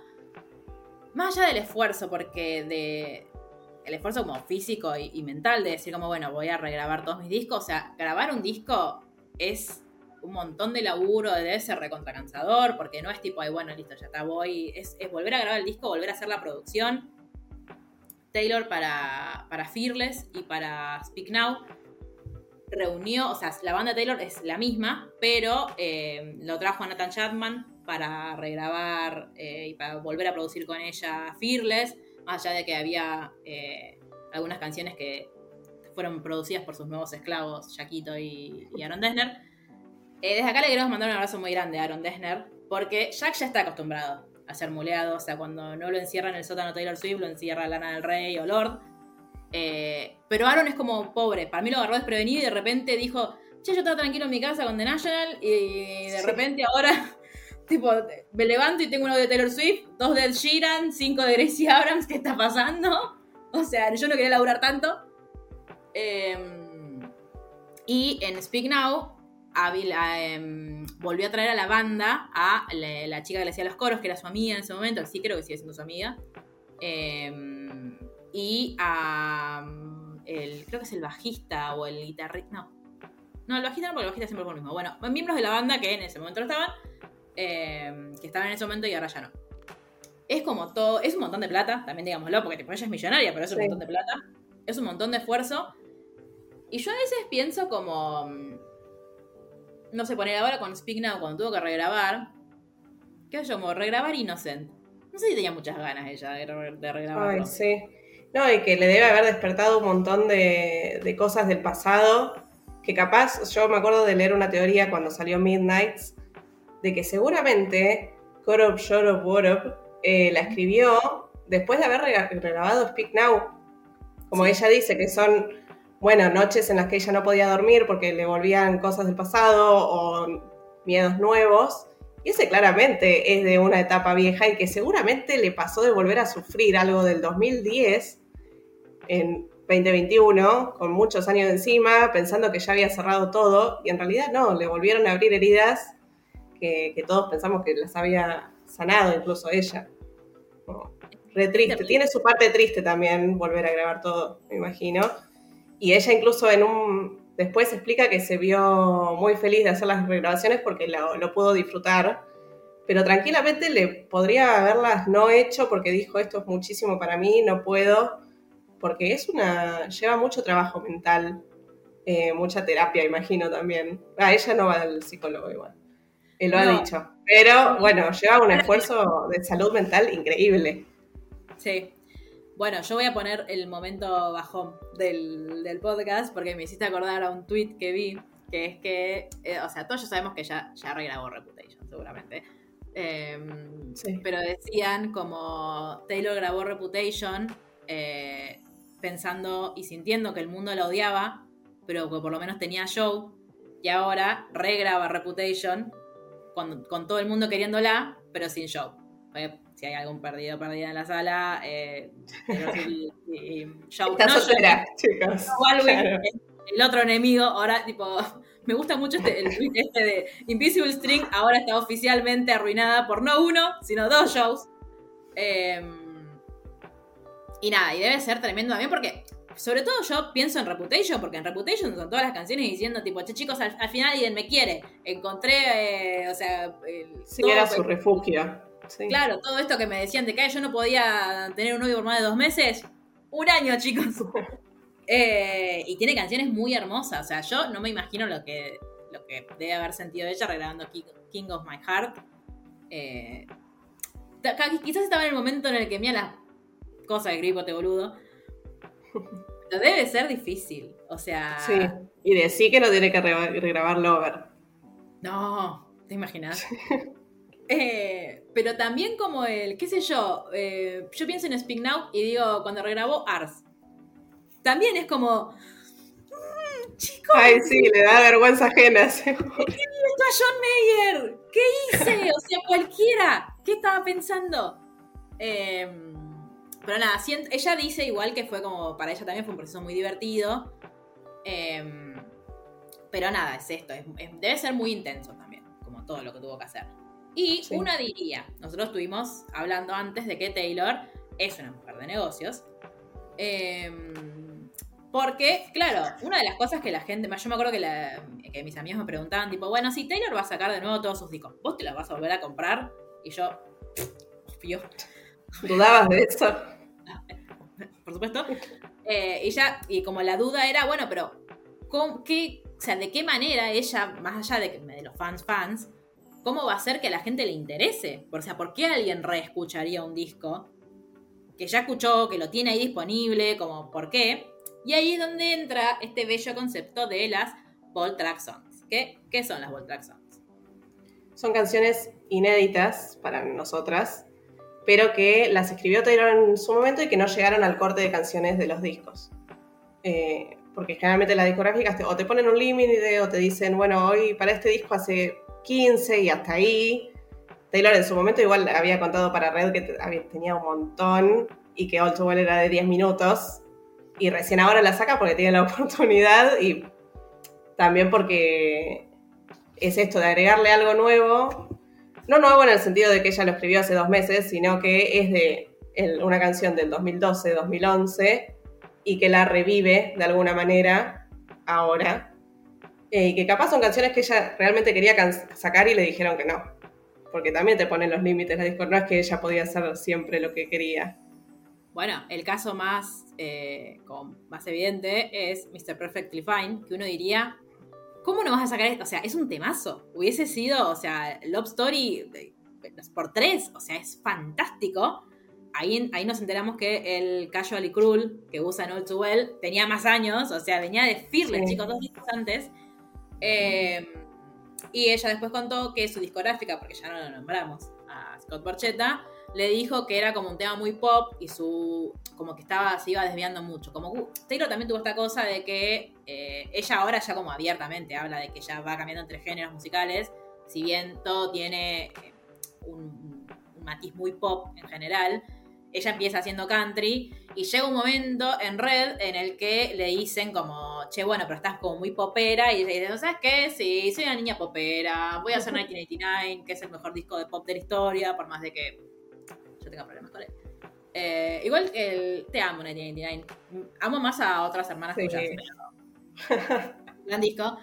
más allá del esfuerzo, porque de, el esfuerzo como físico y, mental de decir como, bueno, voy a regrabar todos mis discos. O sea, grabar un disco es un montón de laburo, debe ser recontracansador, porque no es tipo, ay, bueno, listo, ya está, voy. Es, volver a grabar el disco, volver a hacer la producción. Taylor para, para Fearless y para Speak Now reunió, o sea, la banda Taylor es la misma, pero eh, lo trajo a Nathan Chapman para regrabar eh, y para volver a producir con ella Fearless más allá de que había eh, algunas canciones que fueron producidas por sus nuevos esclavos, Jaquito y, Aaron Dessner. Eh, desde acá le queremos mandar un abrazo muy grande a Aaron Dessner, porque Jack ya está acostumbrado a ser muleado, o sea, cuando no lo encierra en el sótano Taylor Swift, lo encierra Lana del Rey o Lord. Eh, pero Aaron es como pobre, para mí lo agarró desprevenido y de repente dijo, che, yo estaba tranquilo en mi casa con The National y de repente ahora Tipo, me levanto y tengo uno de Taylor Swift, dos de Ed Sheeran, cinco de Gracie [LAUGHS] Abrams, ¿qué está pasando? O sea, yo no quería laburar tanto. Em, y en Speak Now, em, volvió a traer a la banda a la, chica que le hacía los coros, que era su amiga en ese momento, sí creo que sigue siendo su amiga. Em, y a. El, creo que es el bajista o el guitarrista. No. No, el bajista no, porque el bajista siempre fue lo mismo. Bueno, miembros de la banda que en ese momento lo estaban Em, que estaban en ese momento y ahora ya no. Es como todo, es un montón de plata, también digámoslo, porque ella es millonaria, pero es un montón de plata. Es un montón de esfuerzo. Y yo a veces pienso como, mm, no sé, poner ahora con Speak Now cuando tuvo que regrabar, ¿qué yo como regrabar Innocent. No sé si tenía muchas ganas ella de, de regrabarlo. Ay, sí. No, y que le debe haber despertado un montón de, de, cosas del pasado, que capaz, yo me acuerdo de leer una teoría cuando salió Midnights, de que seguramente Korop Shorop Worop eh, la escribió después de haber grabado Speak Now. Como ella dice, que son, bueno, noches en las que ella no podía dormir porque le volvían cosas del pasado o miedos nuevos. Y ese claramente es de una etapa vieja y que seguramente le pasó de volver a sufrir algo del 2010 en 2021, con muchos años encima, pensando que ya había cerrado todo, y en realidad no, le volvieron a abrir heridas que, todos pensamos que las había sanado, incluso ella. re triste. Tiene su parte triste también volver a grabar todo, me imagino. Y ella incluso en un, después explica que se vio muy feliz de hacer las regrabaciones porque lo, lo pudo disfrutar, pero tranquilamente le podría haberlas no hecho porque dijo esto es muchísimo para mí, no puedo, porque es una, lleva mucho trabajo mental, eh, mucha terapia, imagino también. Ah, ella no va al psicólogo igual, él lo ha dicho, pero bueno, lleva un esfuerzo de salud mental increíble. Sí. Bueno, yo voy a poner el momento bajón del, del podcast porque me hiciste acordar a un tweet que vi, que es que, eh, o sea, todos ya sabemos que ya, ya regrabó Reputation, seguramente. Em, Sí. pero decían como Taylor grabó Reputation eh, pensando y sintiendo que el mundo la odiaba, pero que por lo menos tenía show, y ahora regraba Reputation con, con todo el mundo queriéndola, pero sin show. Eh, si hay algún perdido perdida en la sala, eh, y- y show. No soltera, chicos. Claro. el otro enemigo, ahora tipo, me gusta mucho este, el tweet este de Invisible String ahora está oficialmente arruinada por no uno, sino dos shows. Eh, y nada, y debe ser tremendo también porque, sobre todo yo pienso en Reputation, porque en Reputation son todas las canciones diciendo tipo, che chicos, al, al final alguien me quiere, encontré, eh, o sea, el, Sí, todo- era su refugio. Sí. Claro, todo esto que me decían de que "Ay, yo no podía tener un novio por más de dos meses. Un año, chicos. [LAUGHS] Eh, y tiene canciones muy hermosas. O sea, yo no me imagino lo que, lo que debe haber sentido ella regrabando King, King of My Heart. Eh, quizás estaba en el momento en el que mira las cosas de gripote boludo. Pero debe ser difícil. O sea. Sí. Y decí que no tiene que re- regrabar Lover. No, ¿te imaginas? [LAUGHS] Eh, pero también como el, qué sé yo, eh, yo pienso en Speak Now y digo, cuando regrabó Ars, también es como, "Mm, chicos, Ay, sí, le da vergüenza ajena. sí. [LAUGHS] esto a John Mayer, ¿qué hice? O sea, cualquiera, ¿qué estaba pensando? Eh, pero nada, ella dice igual que fue como, para ella también fue un proceso muy divertido. Eh, pero nada, es esto, es- es- debe ser muy intenso también, como todo lo que tuvo que hacer. Y Sí. una diría, nosotros estuvimos hablando antes de que Taylor es una mujer de negocios. Eh, porque, claro, una de las cosas que la gente, yo me acuerdo que, la- que mis amigos me preguntaban, tipo, bueno, si Taylor va a sacar de nuevo todos sus discos, ¿vos te los vas a volver a comprar? Y yo, ¿Dudabas de eso? [LAUGHS] por supuesto. Eh, y ya, y como la duda era, bueno, pero ¿cómo- qué, sea, ¿de qué manera ella, más allá de, de los fans fans, cómo va a hacer que a la gente le interese? O sea, ¿por qué alguien reescucharía un disco que ya escuchó, que lo tiene ahí disponible, como por qué? Y ahí es donde entra este bello concepto de las Bold Track Songs. ¿Qué, qué son las Bold Track Songs? Son canciones inéditas para nosotras, pero que las escribió Taylor en su momento y que no llegaron al corte de canciones de los discos. Eh, porque generalmente las discográficas te- o te ponen un límite o te dicen, bueno, hoy para este disco hace 15 y hasta ahí. Taylor en su momento igual había contado para Red que tenía un montón y que All Too Well era de 10 minutos. Y recién ahora la saca porque tiene la [LAUGHS] oportunidad y también porque es esto de agregarle algo nuevo. No nuevo en el sentido de que ella lo escribió hace dos meses, sino que es de el- una canción del 2012, 2011 y que la revive de alguna manera ahora. Eh, y que capaz son canciones que ella realmente quería sacar y le dijeron que no. Porque también te ponen los límites la disco. No es que ella podía hacer siempre lo que quería. Bueno, el caso más, eh, como más evidente es Mr. Perfectly Fine, que uno diría, ¿cómo no vas a sacar esto? O sea, es un temazo. Hubiese sido, o sea, Love Story eh, por tres, o sea, es fantástico. Ahí, ahí nos enteramos que el Casual y Cruel que usa en All Too Well tenía más años, o sea, venía de Fearless, Sí. chicos, dos discos antes. Eh, y ella después contó que su discográfica, porque ya no lo nombramos, a Scott Borchetta, le dijo que era como un tema muy pop y su como que estaba se iba desviando mucho como uh, Taylor también tuvo esta cosa de que eh, ella ahora ya como abiertamente habla de que ya va cambiando entre géneros musicales si bien todo tiene eh, un, un matiz muy pop en general ella empieza haciendo country y llega un momento en Red en el que le dicen como, che, bueno, pero estás como muy popera y ella dice, ¿sabes qué? Sí, soy una niña popera, voy a hacer [LAUGHS] 1989, que es el mejor disco de pop de la historia, por más de que yo tenga problemas con él. Eh, igual el, te amo 1989, amo más a otras hermanas Sí. tuyas, pero [LAUGHS] gran disco.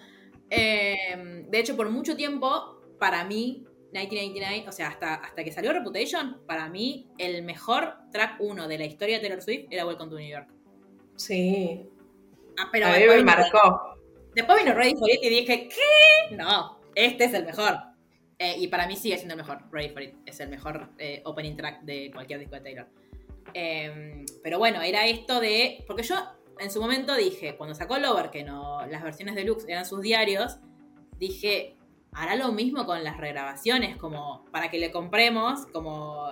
Eh, de hecho, por mucho tiempo, para mí, 1999, o sea, hasta, hasta que salió Reputation, para mí, el mejor track 1 de la historia de Taylor Swift era Welcome to New York. Sí. Ah, pero a mí me vino- marcó. Después vino Ready for It y dije, ¿qué? No, este es el mejor. Eh, y para mí sigue siendo el mejor. Ready for It es el mejor eh, opening track de cualquier disco de Taylor. Eh, pero bueno, era esto de. Porque yo en su momento dije, cuando sacó Lover, que no, las versiones deluxe eran sus diarios, dije, hará lo mismo con las regrabaciones, como para que le compremos, como.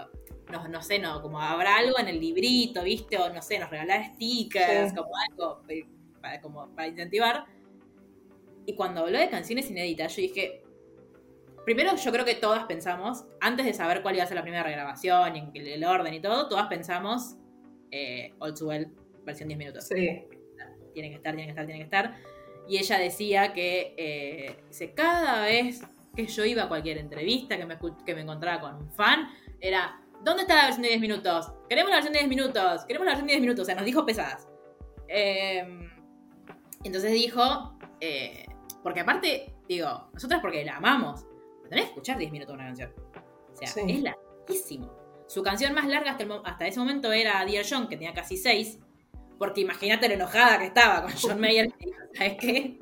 No, no sé, no, como habrá algo en el librito, ¿viste? O no sé, nos regalar stickers, Sí. como algo eh, para, como para incentivar. Y cuando habló de canciones inéditas, yo dije. Primero, yo creo que todas pensamos, antes de saber cuál iba a ser la primera regrabación y en el orden y todo, todas pensamos eh, Old Well, versión 10 minutos. Sí. Tiene que estar, tiene que estar, tiene que estar. Y ella decía que eh, dice, cada vez que yo iba a cualquier entrevista, que me, que me encontraba con un fan, era, ¿dónde está la versión de 10 minutos? Queremos la versión de 10 minutos, queremos la versión de 10 minutos. O sea, nos dijo pesadas. Eh, entonces dijo, eh, porque aparte, digo, nosotras porque la amamos, tenés que escuchar 10 minutos de una canción. O sea, Sí. es larguísimo. Su canción más larga hasta, el mo- hasta ese momento era Dear John, que tenía casi 6. Porque imagínate lo enojada que estaba con John Mayer. que ¿Sabes qué?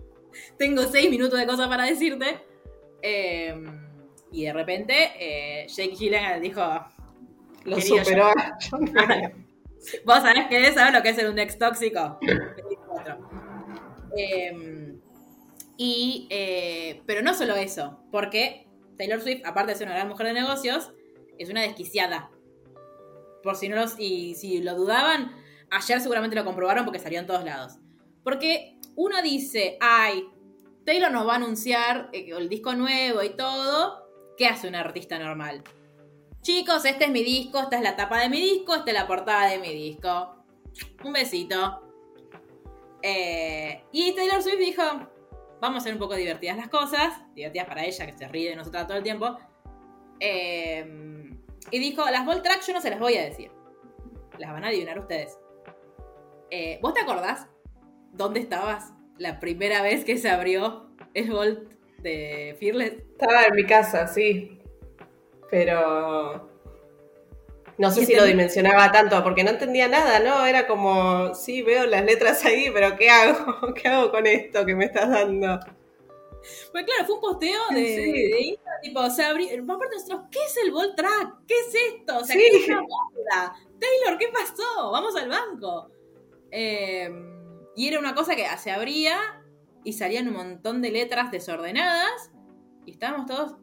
Tengo 6 minutos de cosas para decirte. Eh, y de repente, eh, Jake Gyllenhaal dijo: Lo superó a John Mayer. [LAUGHS] ¿Vos sabés qué es? ¿Sabés lo que es ser un ex tóxico? 24. Eh, y, eh, pero no solo eso, porque Taylor Swift, aparte de ser una gran mujer de negocios, es una desquiciada. Por si no los, y si lo dudaban, ayer seguramente lo comprobaron porque salió en todos lados. Porque uno dice, ay, Taylor nos va a anunciar eh, el disco nuevo y todo. ¿Qué hace un artista normal? Chicos, este es mi disco, esta es la tapa de mi disco, esta es la portada de mi disco. Un besito. Eh, y Taylor Swift dijo, vamos a hacer un poco divertidas las cosas, divertidas para ella, que se ríe de nosotros todo el tiempo. Eh, y dijo, las Volt Tracks yo no se las voy a decir. Las van a adivinar ustedes. Eh, ¿Vos te acordás dónde estabas la primera vez que se abrió el Volt de Fearless? Estaba en mi casa, sí. Pero. No sé si lo dimensionaba tanto, porque no entendía nada, ¿no? Era como, sí, veo las letras ahí, pero ¿qué hago? [LAUGHS] ¿Qué hago con esto que me estás dando? Pues claro, fue un posteo de, Sí. de Instagram, tipo, se abrió, aparte nosotros, ¿qué es el Volt Track? ¿Qué es esto? O sea, Sí. ¿qué es bóveda? Taylor, ¿qué pasó? Vamos al banco. Eh, y era una cosa que se abría y salían un montón de letras desordenadas y estábamos todos,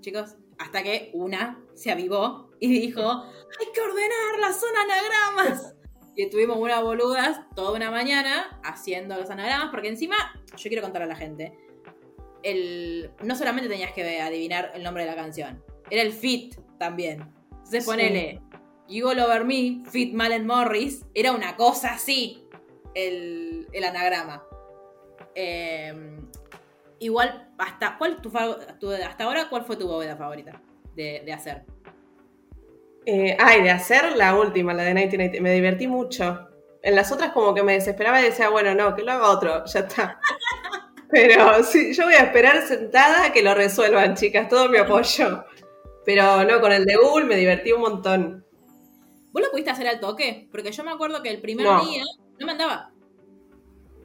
chicos, hasta que una se avivó y dijo, hay que ordenarlas, son anagramas. Y [LAUGHS] estuvimos una boludas toda una mañana haciendo los anagramas, porque encima, yo quiero contar a la gente, el, no solamente tenías que adivinar el nombre de la canción, era el fit también. Entonces Sí. ponele, You All Over Me, Fit Malen Morris, era una cosa así el, el anagrama. Eh, igual, hasta, ¿cuál tu, hasta ahora, ¿cuál fue tu bóveda favorita de, de hacer? Eh, ay, de hacer la última, la de 1990, me divertí mucho. En las otras como que me desesperaba y decía, bueno, no, que lo haga otro, ya está. [LAUGHS] Pero sí, yo voy a esperar sentada a que lo resuelvan, chicas, todo mi apoyo. Pero no, con el de Google me divertí un montón. ¿Vos lo pudiste hacer al toque? Porque yo me acuerdo que el primer No. día no me andaba.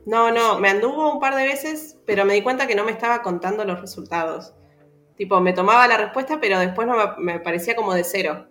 No, no, me anduvo un par de veces, pero me di cuenta que no me estaba contando los resultados. Tipo, me tomaba la respuesta, pero después no me, me parecía como de cero.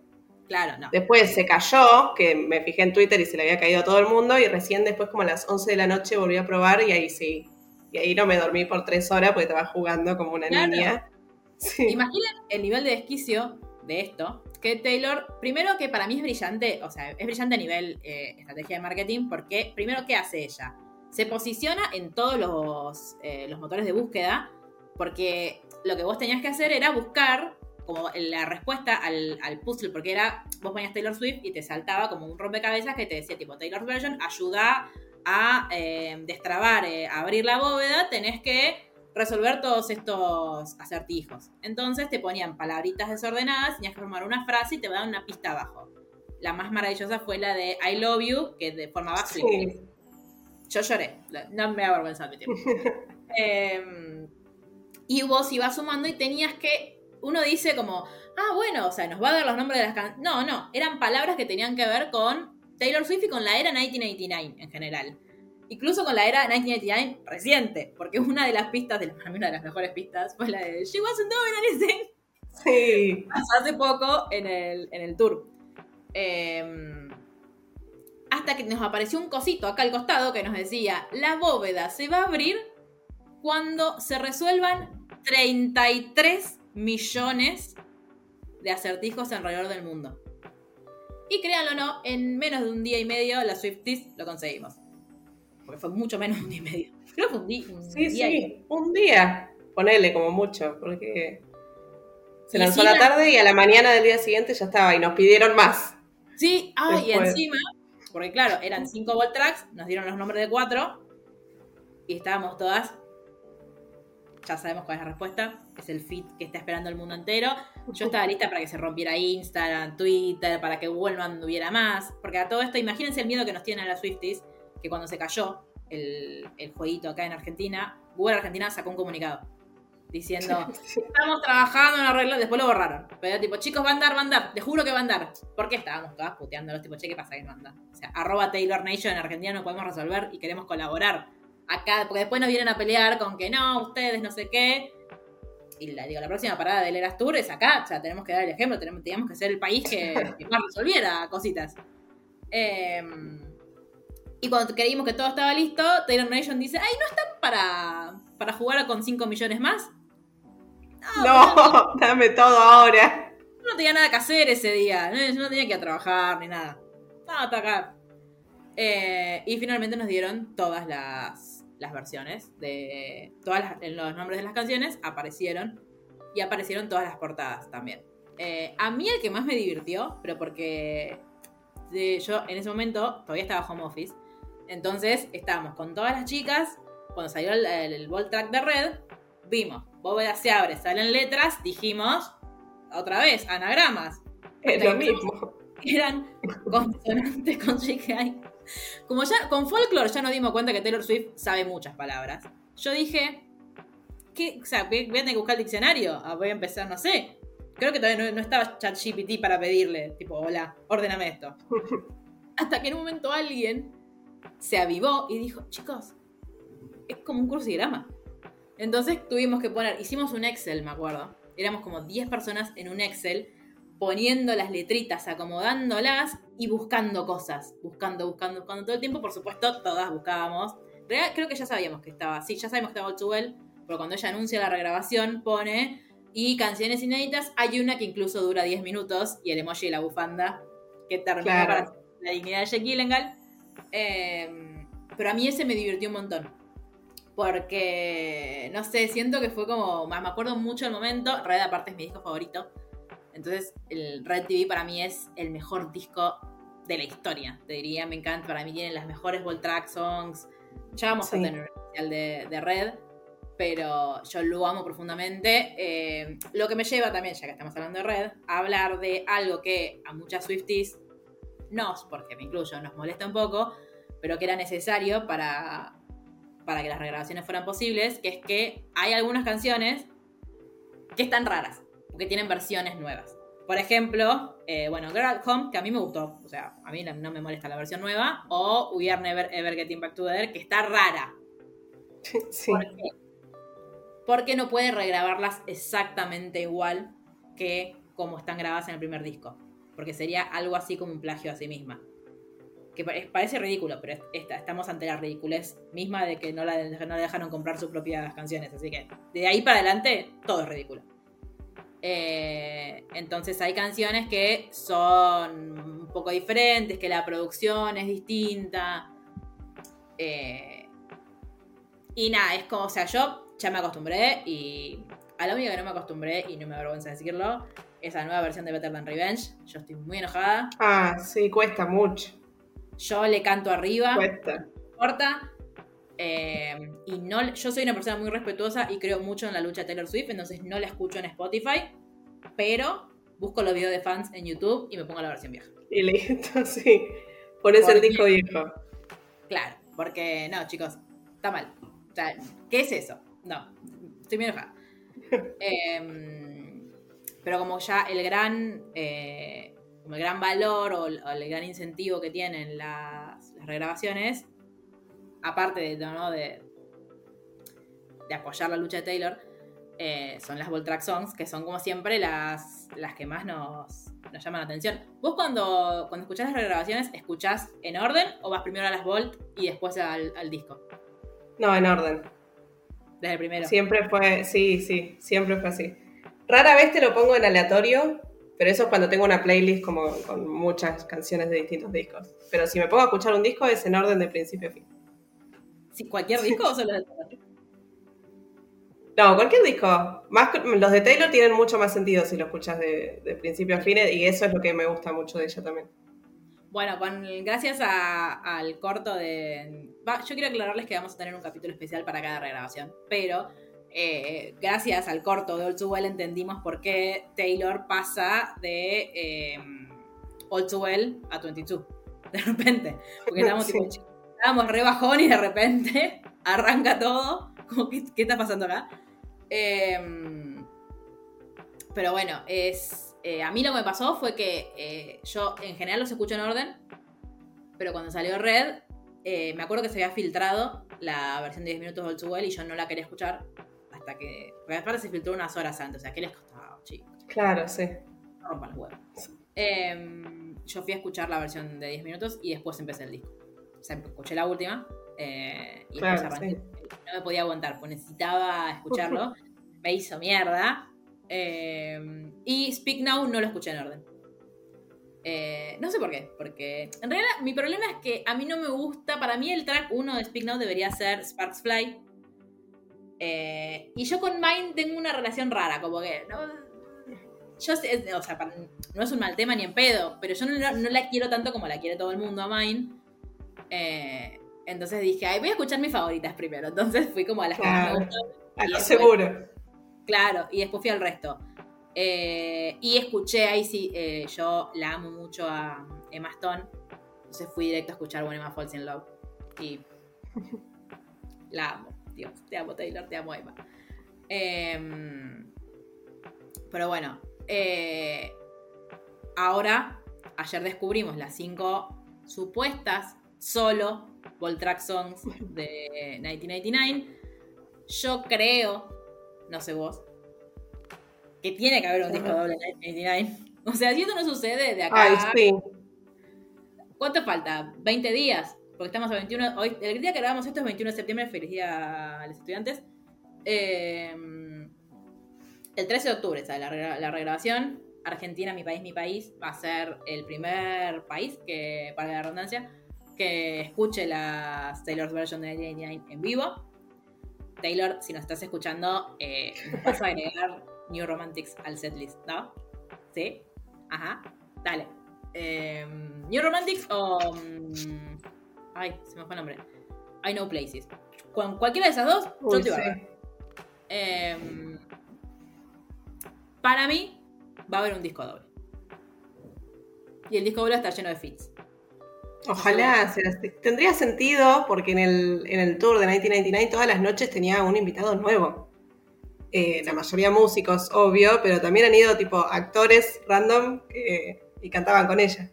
Claro, no. Después se cayó, que me fijé en Twitter y se le había caído a todo el mundo, y recién después como a las 11 de la noche volví a probar y ahí sí. Y ahí no me dormí por tres horas porque estaba jugando como una Claro. niña. Sí. Imaginen el nivel de desquicio de esto. Que Taylor, primero que para mí es brillante, o sea, es brillante a nivel eh, estrategia de marketing, porque primero, ¿qué hace ella? Se posiciona en todos los, eh, los motores de búsqueda, porque lo que vos tenías que hacer era buscar como la respuesta al, al puzzle, porque era, vos ponías Taylor Swift y te saltaba como un rompecabezas que te decía tipo Taylor Version, ayuda a eh, destrabar, eh, a abrir la bóveda, tenés que resolver todos estos acertijos. Entonces te ponían palabritas desordenadas, tenías que formar una frase y te daban una pista abajo. La más maravillosa fue la de I love you, que de formaba Sí. Yo lloré, no me da vergüenza admitirlo. [LAUGHS] Em, y vos ibas sumando y tenías que. Uno dice como, ah, bueno, o sea, nos va a dar los nombres de las canciones. No, no, eran palabras que tenían que ver con Taylor Swift y con la era 1989 en general. Incluso con la era 1989 reciente, porque una de las pistas, de para mí una de las mejores pistas, fue la de She wasn't doing anything. Sí. [LAUGHS] Hace poco en el, en el tour. Em, hasta que nos apareció un cosito acá al costado que nos decía, la bóveda se va a abrir cuando se resuelvan 33 millones de acertijos alrededor del mundo. Y créanlo o no, en menos de un día y medio las Swifties lo conseguimos. Porque fue mucho menos de un día y medio. [LAUGHS] Creo que fue un, día. sí, sí, un día. Ponele como mucho, porque se lanzó a la tarde y a la mañana del día siguiente ya estaba y nos pidieron más. Sí, ah, y encima, porque claro, eran cinco Tracks, nos dieron los nombres de cuatro y estábamos todas ya sabemos cuál es la respuesta. Es el fit que está esperando el mundo entero. Yo estaba lista para que se rompiera Instagram, Twitter, para que Google no anduviera más. Porque a todo esto, imagínense el miedo que nos tienen las Swifties, que cuando se cayó el, el jueguito acá en Argentina, Google Argentina sacó un comunicado diciendo, [LAUGHS] estamos trabajando en arreglo, después lo borraron. Pero tipo, chicos, va a andar, va a andar, te juro que va a andar. ¿Por qué estábamos todas puteando los tipo, che, ¿qué pasa que no anda? O sea, arroba Taylor Nation en Argentina no podemos resolver y queremos colaborar acá, porque después nos vienen a pelear con que no, ustedes no sé qué. Y la, digo, la próxima parada del Eras Tour es acá, o sea, tenemos que dar el ejemplo, tenemos, teníamos que ser el país que, [LAUGHS] más resolviera cositas. Em, y cuando creímos que todo estaba listo, Taylor Nation dice, ay, ¿no están para, para jugar con 5 millones más? No, [LAUGHS] dame todo ahora. No tenía nada que hacer ese día, no, no tenía que ir a trabajar ni nada. Estaba acá. Eh, y finalmente nos dieron todas las las versiones de todas los nombres de las canciones aparecieron y aparecieron todas las portadas también. Eh, a mí el que más me divirtió, pero porque yo en ese momento todavía estaba home office, entonces estábamos con todas las chicas, cuando salió el, el, track de Red, vimos, bóveda se abre, salen letras, dijimos, otra vez, anagramas. Es lo mismo. [LAUGHS] Eran consonantes con JKI. Como ya con folklore ya nos dimos cuenta que Taylor Swift sabe muchas palabras. Yo dije, ¿qué? O sea, voy a tener que buscar el diccionario. Ah, voy a empezar, no sé. Creo que todavía no, estaba ChatGPT para pedirle, tipo, hola, ordéname esto. [LAUGHS] Hasta que en un momento alguien se avivó y dijo, chicos, es como un crucigrama. Entonces tuvimos que poner, hicimos un Excel, me acuerdo. Éramos como 10 personas en un Excel poniendo las letritas, acomodándolas y buscando cosas, buscando, buscando, buscando todo el tiempo. Por supuesto, todas buscábamos. Creo que ya sabíamos que estaba, sí, ya sabemos que estaba All pero cuando ella anuncia la regrabación pone y canciones inéditas, hay una que incluso dura 10 minutos y el emoji de la bufanda que termina para la dignidad de Jake Gyllenhaal. Em, pero a mí ese me divirtió un montón. Porque, no sé, siento que fue como, me acuerdo mucho el momento, Red aparte es mi disco favorito, entonces, el Red TV para mí es el mejor disco de la historia, te diría. Me encanta, para mí tienen las mejores Volt Track Songs. Ya vamos a tener un especial de, Red, pero yo lo amo profundamente. Eh, lo que me lleva también, ya que estamos hablando de Red, a hablar de algo que a muchas Swifties nos, porque me incluyo, nos molesta un poco, pero que era necesario para, para que las regrabaciones fueran posibles, que es que hay algunas canciones que están raras porque tienen versiones nuevas. Por ejemplo, eh, bueno, Girl at Home, que a mí me gustó, o sea, a mí no, me molesta la versión nueva, o We Are Never Ever Getting Back Together, que está rara. [LAUGHS] Sí. ¿Por qué? Porque no puede regrabarlas exactamente igual que como están grabadas en el primer disco. Porque sería algo así como un plagio a sí misma. Que parece ridículo, pero estamos ante la ridiculez misma de que no, la, no le dejaron comprar sus propias canciones. Así que de ahí para adelante todo es ridículo. Eh, entonces hay canciones que son un poco diferentes, que la producción es distinta. Eh, y nada, es como, o sea, yo ya me acostumbré y a la única que no me acostumbré, y no me avergüenza decirlo, es la nueva versión de Better Than Revenge. Yo estoy muy enojada. Ah, sí, cuesta mucho. Yo le canto arriba. Cuesta. Corta. Eh, y no, yo soy una persona muy respetuosa y creo mucho en la lucha de Taylor Swift, entonces no la escucho en Spotify, pero busco los videos de fans en YouTube y me pongo la versión vieja. Y listo, [LAUGHS] sí. Por eso el disco viejo. Claro, porque no, chicos, está mal. O sea, ¿qué es eso? No, estoy muy enojada. [LAUGHS] Em, pero como ya el gran, eh, como el gran valor o el, o el gran incentivo que tienen las, las regrabaciones, aparte de, ¿no? de, de apoyar la lucha de Taylor, eh, son las Volt Track Songs, que son como siempre las, las que más nos, nos llaman la atención. ¿Vos cuando, cuando escuchás las regrabaciones, escuchás en orden o vas primero a las Volt y después al, al disco? No, en orden. Desde el primero. Siempre fue, sí, sí, siempre fue así. Rara vez te lo pongo en aleatorio, pero eso es cuando tengo una playlist como con muchas canciones de distintos discos. Pero si me pongo a escuchar un disco es en orden de principio a fin. ¿Sí, ¿Cualquier disco o solo de Taylor? No, cualquier disco. Más los de Taylor tienen mucho más sentido si lo escuchas de, de principio a fin y eso es lo que me gusta mucho de ella también. Bueno, con, gracias a- al corto de... va, yo quiero aclararles que vamos a tener un capítulo especial para cada regrabación, pero eh, gracias al corto de All Too Well entendimos por qué Taylor pasa de eh, All Too Well a 22, de repente. Porque estábamos, [LAUGHS] Sí. tipo, estábamos re bajón y de repente [LAUGHS] arranca todo. Como, ¿qué, qué está pasando acá? Em, pero bueno, es. eh, a mí lo que me pasó fue que eh, yo en general los escucho en orden, pero cuando salió Red, eh, me acuerdo que se había filtrado la versión de 10 minutos de Too Well y yo no la quería escuchar hasta que. Porque aparte se filtró unas horas antes, o sea, ¿qué les costaba, chicos? Claro, sí. No rompan los huevos. Em, yo fui a escuchar la versión de 10 minutos y después empecé el disco. O sea, escuché la última eh, y después. No me podía aguantar, pues necesitaba escucharlo. [LAUGHS] me hizo mierda. Em, y Speak Now no lo escuché en orden. Eh, no sé por qué, porque en realidad mi problema es que a mí no me gusta, para mí el track 1 de Speak Now debería ser Sparks Fly. Eh, y yo con Mine tengo una relación rara, como que no, yo sé, o sea, no es un mal tema ni en pedo, pero yo no la quiero tanto como la quiere todo el mundo a Mine. Eh, entonces dije, ay, voy a escuchar mis favoritas primero. Entonces fui como a las que Claro. me gustan. A lo seguro. Claro, y después fui al resto. Eh, y escuché, ahí sí, eh, yo la amo mucho a Emma Stone. Entonces fui directo a escuchar When Emma Falls in Love. Y la amo, Dios, te amo Taylor, te amo Emma. Em, pero bueno, ahora, ayer descubrimos las cinco supuestas solo Voltrack Songs de 1999. Yo creo, no sé vos, que tiene que haber un disco doble de 1999. O sea, si esto no sucede de acá. Ay, sí. ¿Cuánto falta? ¿20 días? Porque estamos a 21. Hoy, el día que grabamos esto es 21 de septiembre. Feliz día a los estudiantes. Eh, el 13 de octubre sale la, la regrabación. Argentina, mi país, mi país, va a ser el primer país que, para la redundancia, que escuche la Taylor's version de 1999 en vivo. Taylor, si nos estás escuchando, eh, vas a agregar [LAUGHS] New Romantics al setlist, ¿no? ¿Sí? Ajá. Dale. Eh, New Romantics o. mm, ay, se me fue el nombre. I Know Places. Con cualquiera de esas dos, yo te sí. iba Em, para mí, va a haber un disco doble. Y el disco doble está lleno de fits. Ojalá, sea tendría sentido porque en el, en el tour de 1999 todas las noches tenía un invitado nuevo. Eh, la mayoría músicos, obvio, pero también han ido tipo actores random que- y cantaban con ella.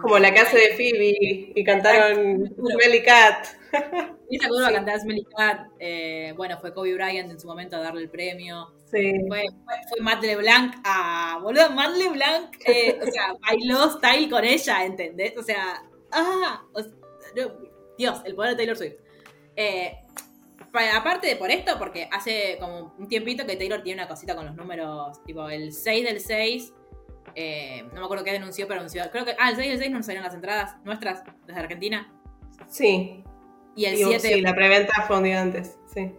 Como la que hace de Phoebe y cantaron Smelly Cat. [LAUGHS] Esa que a Sí. cantar Smelly Cat. eh, bueno, fue Kobe Bryant en su momento a darle el premio. Sí. Fue, fue, fue Matt LeBlanc a. Boludo, Matt LeBlanc. eh, o sea, [LAUGHS] bailó style con ella, ¿entendés? O sea. ¡Ah! o sea, no, Dios, el poder de Taylor Swift. Eh, pa- aparte de por esto, porque hace como un tiempito que Taylor tiene una cosita con los números, tipo el 6 del 6. eh, no me acuerdo qué denunció, pero anunció. Creo que. Ah, el 6 del 6 nos salieron las entradas nuestras desde Argentina. Sí. Y el Digo, 7 sí, la preventa fue un día antes. Sí.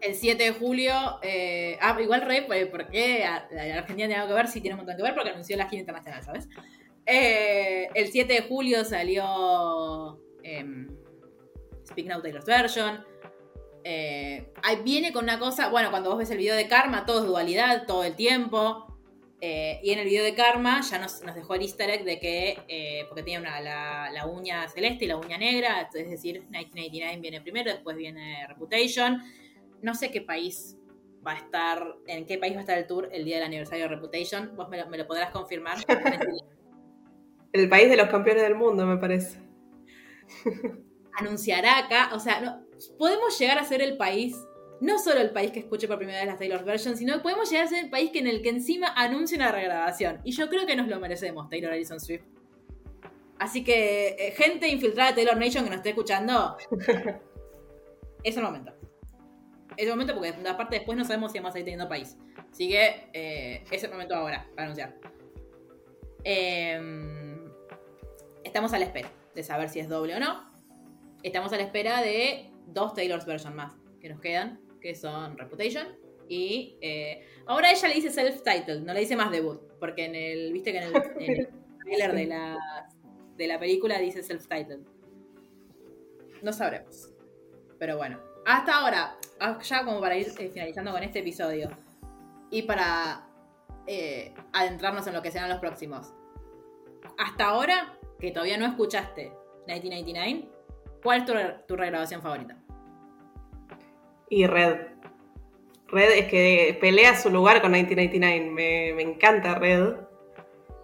el 7 de julio, eh, ah, igual re, pues, porque la Argentina tiene algo que ver, sí tiene un montón que ver, porque anunció la gira internacional, ¿sabes? Eh, el 7 de julio salió em, Speak Now Taylor's Version. Eh, ahí viene con una cosa, bueno, cuando vos ves el video de Karma, todo es dualidad, todo el tiempo. Eh, y en el video de Karma ya nos, nos dejó el easter egg de que, eh, porque tenía una, la, la uña celeste y la uña negra, es decir, 1989 viene primero, después viene Reputation. No sé qué país va a estar, en qué país va a estar el tour el día del aniversario de Reputation. Vos me lo, me lo podrás confirmar. [LAUGHS] El país de los campeones del mundo, me parece. [LAUGHS] Anunciará acá, o sea, no, podemos llegar a ser el país, no solo el país que escuche por primera vez las Taylor versions, sino que podemos llegar a ser el país que en el que encima anuncie una regrabación. Y yo creo que nos lo merecemos, Taylor Allison Swift. Así que, eh, gente infiltrada de Taylor Nation que nos esté escuchando, [LAUGHS] es el momento. Es el momento porque aparte después no sabemos si vamos a ir teniendo país. Así que eh, es el momento ahora para anunciar. Em, estamos a la espera de saber si es doble o no. Estamos a la espera de dos Taylor's version más que nos quedan, que son Reputation y eh, ahora ella le dice self-titled, no le dice más debut, porque en el, viste que en el, en el [LAUGHS] trailer de la, de la película dice self-titled. No sabremos. Pero bueno, hasta ahora, ah, ya como para ir eh, finalizando con este episodio y para eh, adentrarnos en lo que serán los próximos. Hasta ahora, que todavía no escuchaste 1999, ¿cuál es tu, tu regrabación favorita? Y Red. Red es que pelea su lugar con 1999. Me, me encanta Red.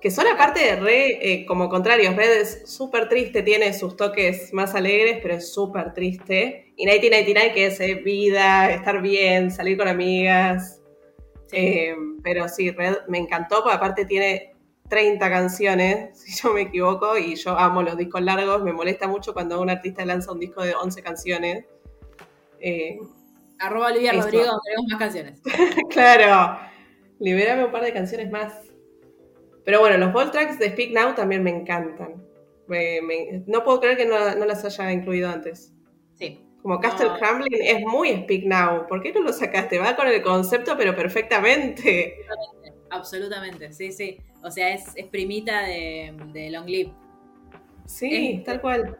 Que son aparte de re, eh, como contrarios, Red es súper triste, tiene sus toques más alegres, pero es súper triste. Y 1999 que es eh, vida, estar bien, salir con amigas. Eh, pero sí, Red me encantó, porque aparte tiene 30 canciones, [LAUGHS] si yo me equivoco, y yo amo los discos largos. Me molesta mucho cuando un artista lanza un disco de 11 canciones. Eh, Arroba Olivia Eso. Rodrigo, queremos más canciones. [LAUGHS] claro, libérame un par de canciones más. Pero bueno, los ball tracks de Speak Now también me encantan. Me- me- no puedo creer que no, no las haya incluido antes. Sí. Como Castle No. Crumbling es muy Speak Now. ¿Por qué no lo sacaste? Va con el concepto, pero perfectamente. Absolutamente, sí, sí. O sea, es, es primita de, de Long Live. Sí, tal cual.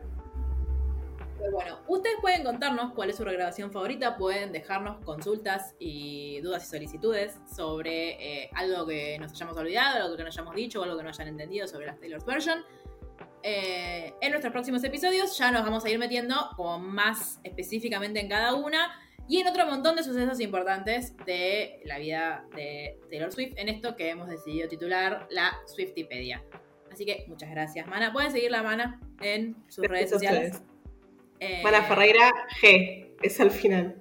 Pero bueno, ustedes pueden contarnos cuál es su regrabación favorita, pueden dejarnos consultas y dudas y solicitudes sobre eh, algo que nos hayamos olvidado, algo que no hayamos dicho o algo que no hayan entendido sobre las Taylor's Version. Eh, en nuestros próximos episodios ya nos vamos a ir metiendo como más específicamente en cada una y en otro montón de sucesos importantes de la vida de Taylor Swift en esto que hemos decidido titular la Swiftipedia. Así que muchas gracias, Mana. Pueden seguir la Mana en sus redes sociales. Eh, Mana Ferreira G. Es al final.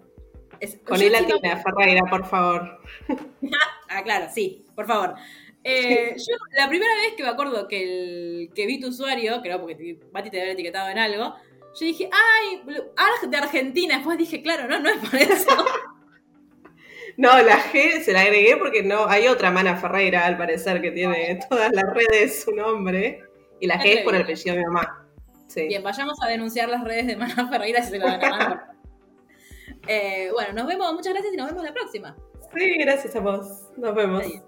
es- Con encima- latina, Ferreira, por favor. [LAUGHS] Ah, claro, sí, por favor. Eh, yo la primera vez que me acuerdo que, el, que vi tu usuario, creo porque te- Bati te había etiquetado en algo, yo dije, ay, Arg de Argentina. Después dije, claro, no, no es por eso. [LAUGHS] No, la G se la agregué porque no hay otra Mana Ferreira, al parecer, que tiene todas las redes su nombre. Y la G es por el apellido de mi mamá. Sí. Bien, vayamos a denunciar las redes de Mana Ferreira si se lo dan a. [LAUGHS] Eh, bueno, nos vemos, muchas gracias y nos vemos la próxima. Sí, gracias a vos. Nos vemos. Adiós.